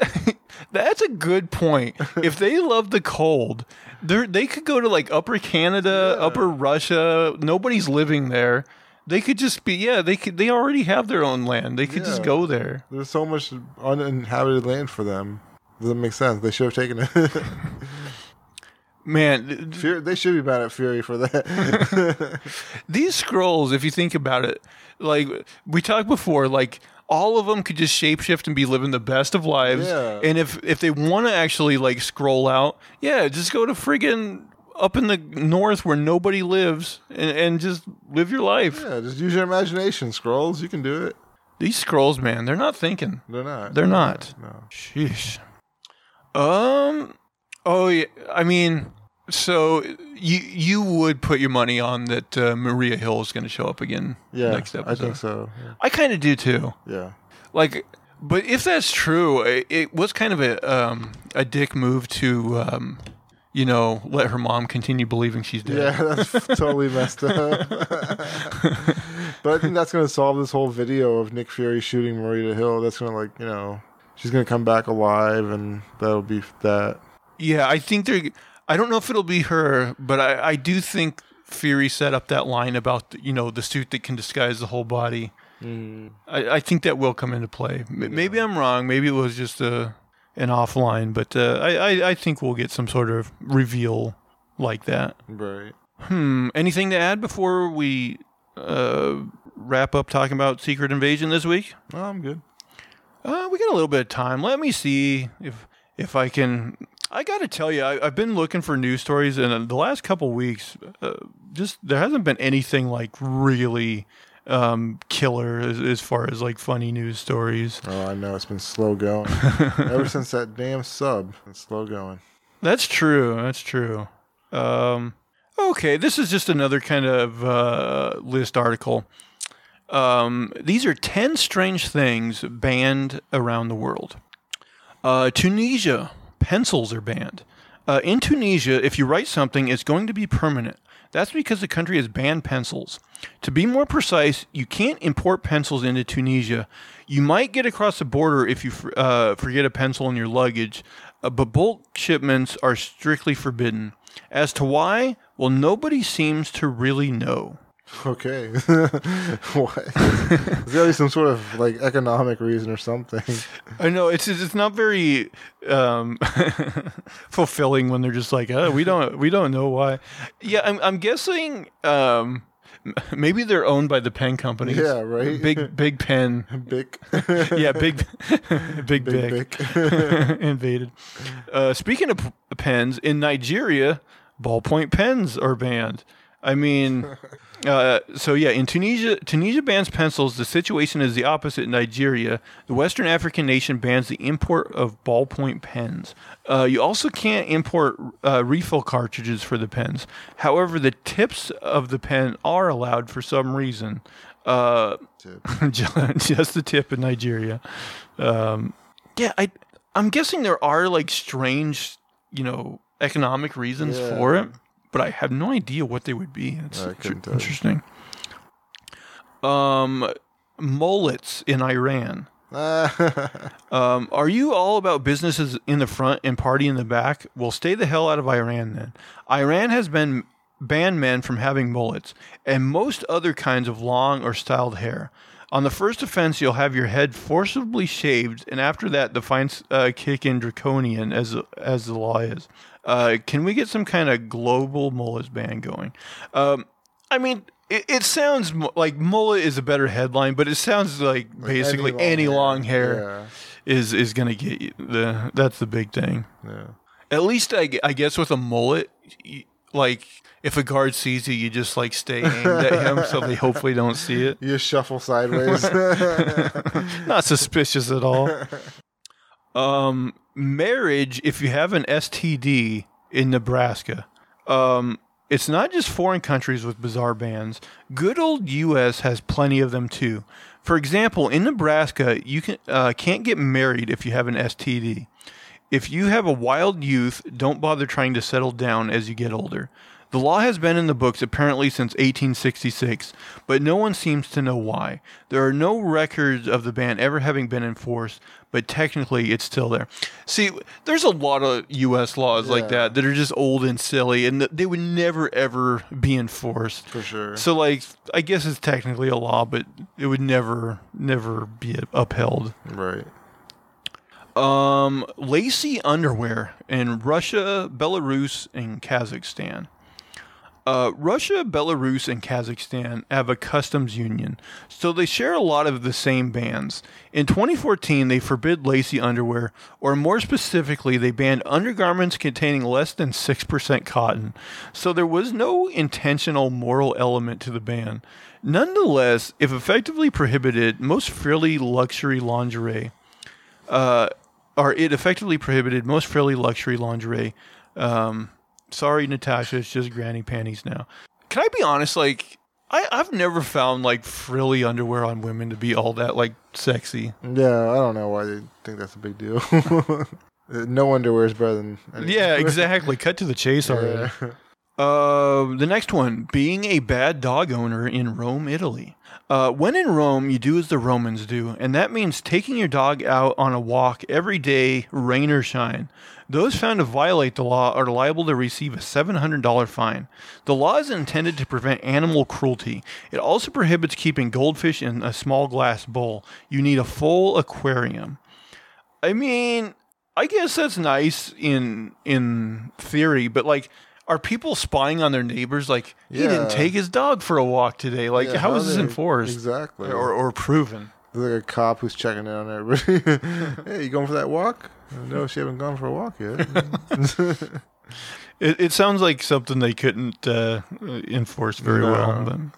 that's a good point. If they love the cold, they they could go to like Upper Canada, Yeah. Upper Russia. Nobody's living there. They could just be yeah. They could they already have their own land. They could just go there. There's so much uninhabited land for them. Doesn't make sense. They should have taken it. Man, th- th- Fury, they should be mad at Fury for that. these Skrulls, if you think about it, like we talked before, like all of them could just shapeshift and be living the best of lives. Yeah. And if if they want to actually like scroll out, yeah, just go to friggin' up in the north where nobody lives and, and just live your life. yeah, just use your imagination, Skrulls. You can do it. These Skrulls, man, they're not thinking. They're not. They're not. No. Sheesh. Um. Oh yeah. I mean, so you you would put your money on that uh, Maria Hill is going to show up again Yeah, next episode. I think so. I kind of do too. Yeah. Like, but if that's true, it, it was kind of a um a dick move to um you know let her mom continue believing she's dead. Yeah, that's totally messed up. but I think that's going to solve this whole video of Nick Fury shooting Maria Hill. That's going to, like, you know, she's going to come back alive, and that'll be that. Yeah, I think they're. I don't know if it'll be her, but I, I do think Fury set up that line about you know the suit that can disguise the whole body. Mm. I, I think that will come into play. Maybe I'm wrong. Maybe it was just a an offline, but uh, I, I I think we'll get some sort of reveal like that. Right. Hmm. Anything to add before we uh, wrap up talking about Secret Invasion this week? No, I'm good. Uh, we got a little bit of time. Let me see if if I can. I got to tell you, I, I've been looking for news stories, and in the last couple weeks, uh, just there hasn't been anything like really um, killer as, as far as like funny news stories. Oh, I know. It's been slow going. Ever since that damn sub, it's slow going. That's true. That's true. Um, okay, this is just another kind of uh, list article. Um, these are 10 strange things banned around the world. Uh, Tunisia, pencils are banned. Uh, in Tunisia, if you write something, it's going to be permanent. That's because the country has banned pencils. To be more precise, you can't import pencils into Tunisia. You might get across the border if you uh, forget a pencil in your luggage, uh, but bulk shipments are strictly forbidden. As to why, well, nobody seems to really know. Okay. what? There's got to be some sort of like economic reason or something. I know it's it's not very um, fulfilling when they're just like, oh, we don't we don't know why. Yeah, I'm I'm guessing um, maybe they're owned by the pen companies. Yeah, right? Big Big Pen. Big. Yeah, big Big Big, Big invaded. Uh, speaking of p- pens, in Nigeria, ballpoint pens are banned. I mean, uh, so yeah, in Tunisia, Tunisia bans pencils. The situation is the opposite in Nigeria. The Western African nation bans the import of ballpoint pens. Uh, you also can't import uh, refill cartridges for the pens. However, the tips of the pen are allowed for some reason. Uh, just the tip in Nigeria. Um, yeah, I I'm guessing there are like strange, you know, economic reasons Yeah. for it, but I have no idea what they would be. It's I couldn't tell you. interesting. Um, mullets in Iran. Um, are you all about businesses in the front and party in the back? Well, stay the hell out of Iran then. Iran has been banned men from having mullets and most other kinds of long or styled hair. On the first offense, you'll have your head forcibly shaved, and after that, the fines uh, kick in draconian as as the law is. Uh, can we get some kind of global mullets ban going? Um, I mean, it, it sounds like mullet is a better headline, but it sounds like basically long any hair. long hair is is gonna get you the that's the big thing. Yeah. yeah. At least I, I guess with a mullet, like if a guard sees you, you just like stay aimed at him, so they hopefully don't see it. You shuffle sideways. Not suspicious at all. Um, marriage, if you have an STD in Nebraska, um, it's not just foreign countries with bizarre bans. Good old U.S. has plenty of them too. For example, in Nebraska, you can uh, can't get married if you have an STD. If you have a wild youth, don't bother trying to settle down as you get older. The law has been in the books apparently since 1866, but no one seems to know why. There are no records of the ban ever having been enforced, but technically it's still there. See, there's a lot of U.S. laws like that that are just old and silly, and they would never ever be enforced. For sure. So, like, I guess it's technically a law, but it would never, never be upheld. right. Um, lacy underwear in Russia, Belarus, and Kazakhstan. Uh, Russia, Belarus, and Kazakhstan have a customs union, so they share a lot of the same bans. In 2014, they forbid lacy underwear, or more specifically, they banned undergarments containing less than 6% cotton. So there was no intentional moral element to the ban. Nonetheless, if effectively prohibited, most frilly luxury lingerie uh, or it effectively prohibited most frilly luxury lingerie. Um, sorry, Natasha, it's just granny panties now. Can I be honest? Like, I, I've never found like frilly underwear on women to be all that like sexy. Yeah, I don't know why they think that's a big deal. no underwear is better than. any- Yeah, exactly. Cut to the chase already. Yeah. Uh, the next one, being a bad dog owner in Rome, Italy. Uh, when in Rome, you do as the Romans do, and that means taking your dog out on a walk every day, rain or shine. Those found to violate the law are liable to receive a $700 fine. The law is intended to prevent animal cruelty. It also prohibits keeping goldfish in a small glass bowl. You need a full aquarium. I mean, I guess that's nice in in theory, but like, are people spying on their neighbors? Like, he didn't take his dog for a walk today. Like, Yeah, how how is this enforced Exactly. or or proven? There's like a cop who's checking in on everybody. hey, you going for that walk? No, she haven't gone for a walk yet. It, it sounds like something they couldn't uh, enforce very No. well.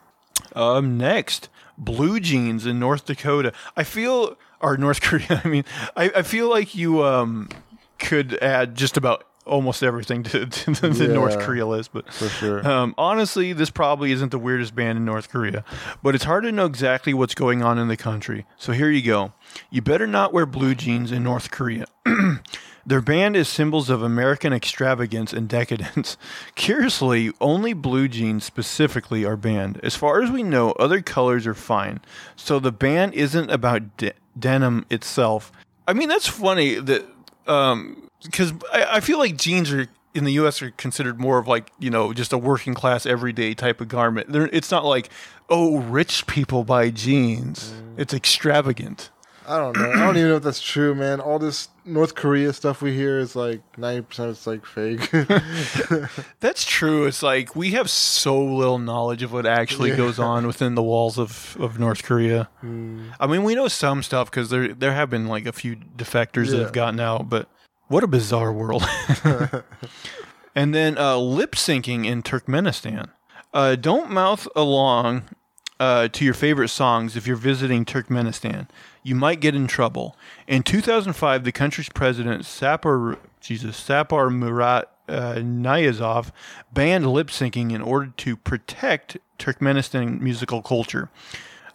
But. Um, next, blue jeans in North Dakota. I feel, or North Korea. I mean, I, I feel like you um could add just about almost everything to, to the, the North Korea list, but for sure. Um, honestly, this probably isn't the weirdest band in North Korea, but it's hard to know exactly what's going on in the country. So here you go. You better not wear blue jeans in North Korea. Their band is symbols of American extravagance and decadence. Curiously, only blue jeans specifically are banned. As far as we know, other colors are fine. So the ban isn't about de- denim itself. I mean, that's funny that Um, because I, I feel like jeans are in the U.S. are considered more of like you know just a working class everyday type of garment. They're, it's not like oh rich people buy jeans. Mm. It's extravagant. I don't know. I don't even know if that's true, man. All this North Korea stuff we hear is like ninety percent. It's like fake. That's true. It's like we have so little knowledge of what actually Yeah. goes on within the walls of, of North Korea. I mean, we know some stuff because there there have been like a few defectors that have gotten out, but what a bizarre world. and then uh, lip syncing in Turkmenistan. Uh, don't mouth along uh, to your favorite songs if you're visiting Turkmenistan. You might get in trouble. In 2005, the country's president, Sapar, Jesus, Sapar Murat uh, Niyazov, banned lip syncing in order to protect Turkmenistan musical culture.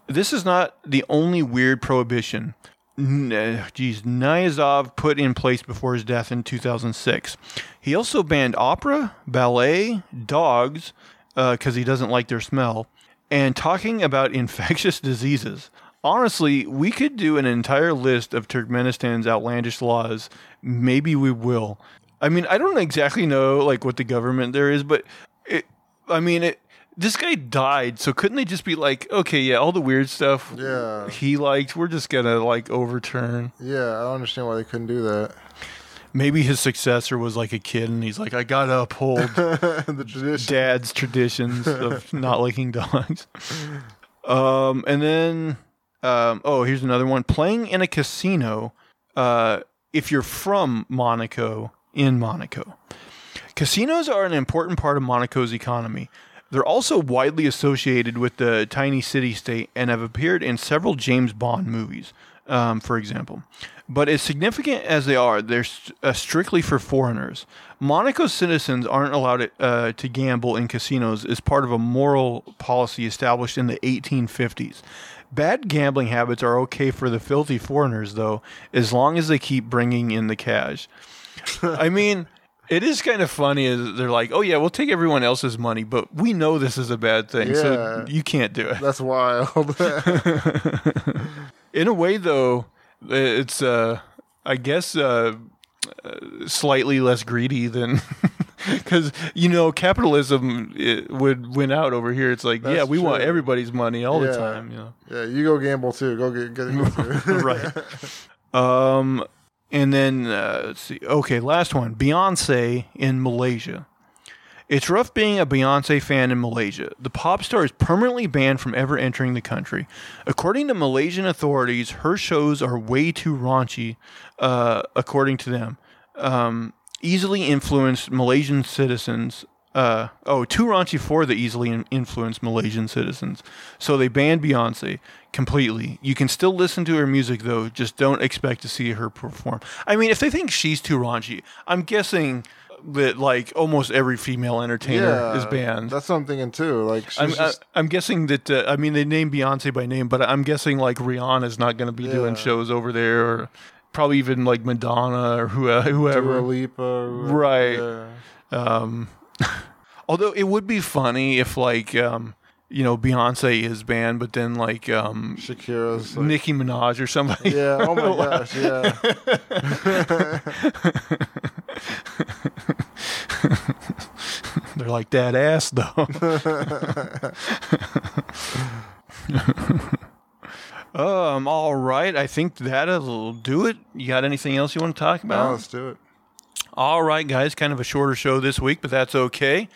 This is not the only weird prohibition. N- uh, Geez, Niyazov put in place before his death in 2006. He also banned opera, ballet, dogs, because he doesn't like their smell, and talking about infectious diseases. Honestly, we could do an entire list of Turkmenistan's outlandish laws. Maybe we will. I mean, I don't exactly know like what the government there is, but it, I mean, it. This guy died, so couldn't they just be like, okay, yeah, all the weird stuff Yeah. he liked, we're just gonna like overturn. Yeah, I don't understand why they couldn't do that. Maybe his successor was like a kid, and he's like, I gotta uphold the tradition. dad's traditions of not liking dogs. Um, and then, um, oh, here's another one: playing in a casino. Uh, if you're from Monaco, in Monaco, casinos are an important part of Monaco's economy. They're also widely associated with the tiny city state and have appeared in several James Bond movies, um, for example. But as significant as they are, they're st- uh, strictly for foreigners. Monaco's citizens aren't allowed uh, to gamble in casinos as part of a moral policy established in the 1850s. Bad gambling habits are okay for the filthy foreigners, though, as long as they keep bringing in the cash. I mean, it is kind of funny as they're like, "Oh yeah, we'll take everyone else's money, but we know this is a bad thing, so you can't do it." That's wild. In a way, though, it's uh, I guess uh, uh, slightly less greedy than because you know capitalism it would win out over here. It's like, yeah, That's we want everybody's money all the time. You know. yeah, you go gamble too. Go get, get it. right. Um, and then uh, let's see. Okay, last one. Beyonce in Malaysia. It's rough being a Beyonce fan in Malaysia. The pop star is permanently banned from ever entering the country. According to Malaysian authorities, her shows are way too raunchy, uh, according to them. Um, easily influenced Malaysian citizens. Uh, oh, too raunchy for the easily in- influenced Malaysian citizens. So they banned Beyonce completely. You can still listen to her music, though, just don't expect to see her perform. I mean, if they think she's too raunchy, I'm guessing that, like, almost every female entertainer yeah, is banned. That's something, I'm too. Like she's I'm, just, I, am guessing that uh, I mean they named Beyonce by name, but I'm guessing like Rihanna is not going to be doing shows over there, or probably even like Madonna or who, Dua whoever. Lipa, Right. Yeah. Um, although it would be funny if like um, you know Beyonce is banned, but then like um, Shakira's. Like, Nicki Minaj or somebody. yeah. Oh my gosh. Yeah. They're like that ass though. Um, all right. I think that'll do it. You got anything else you want to talk about? Now let's do it. All right, guys, kind of a shorter show this week, but that's okay.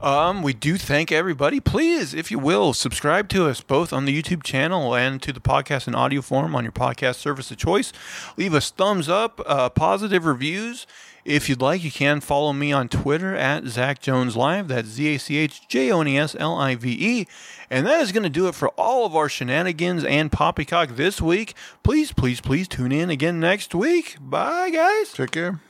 Um, we do thank everybody. Please, if you will, subscribe to us both on the YouTube channel and to the podcast in audio form on your podcast service of choice. Leave us thumbs up, uh, positive reviews. If you'd like, you can follow me on Twitter at Zach Jones Live. That's Z A C H J O N E S L I V E. And that is going to do it for all of our shenanigans and poppycock this week. Please, please, please tune in again next week. Bye, guys. Take care.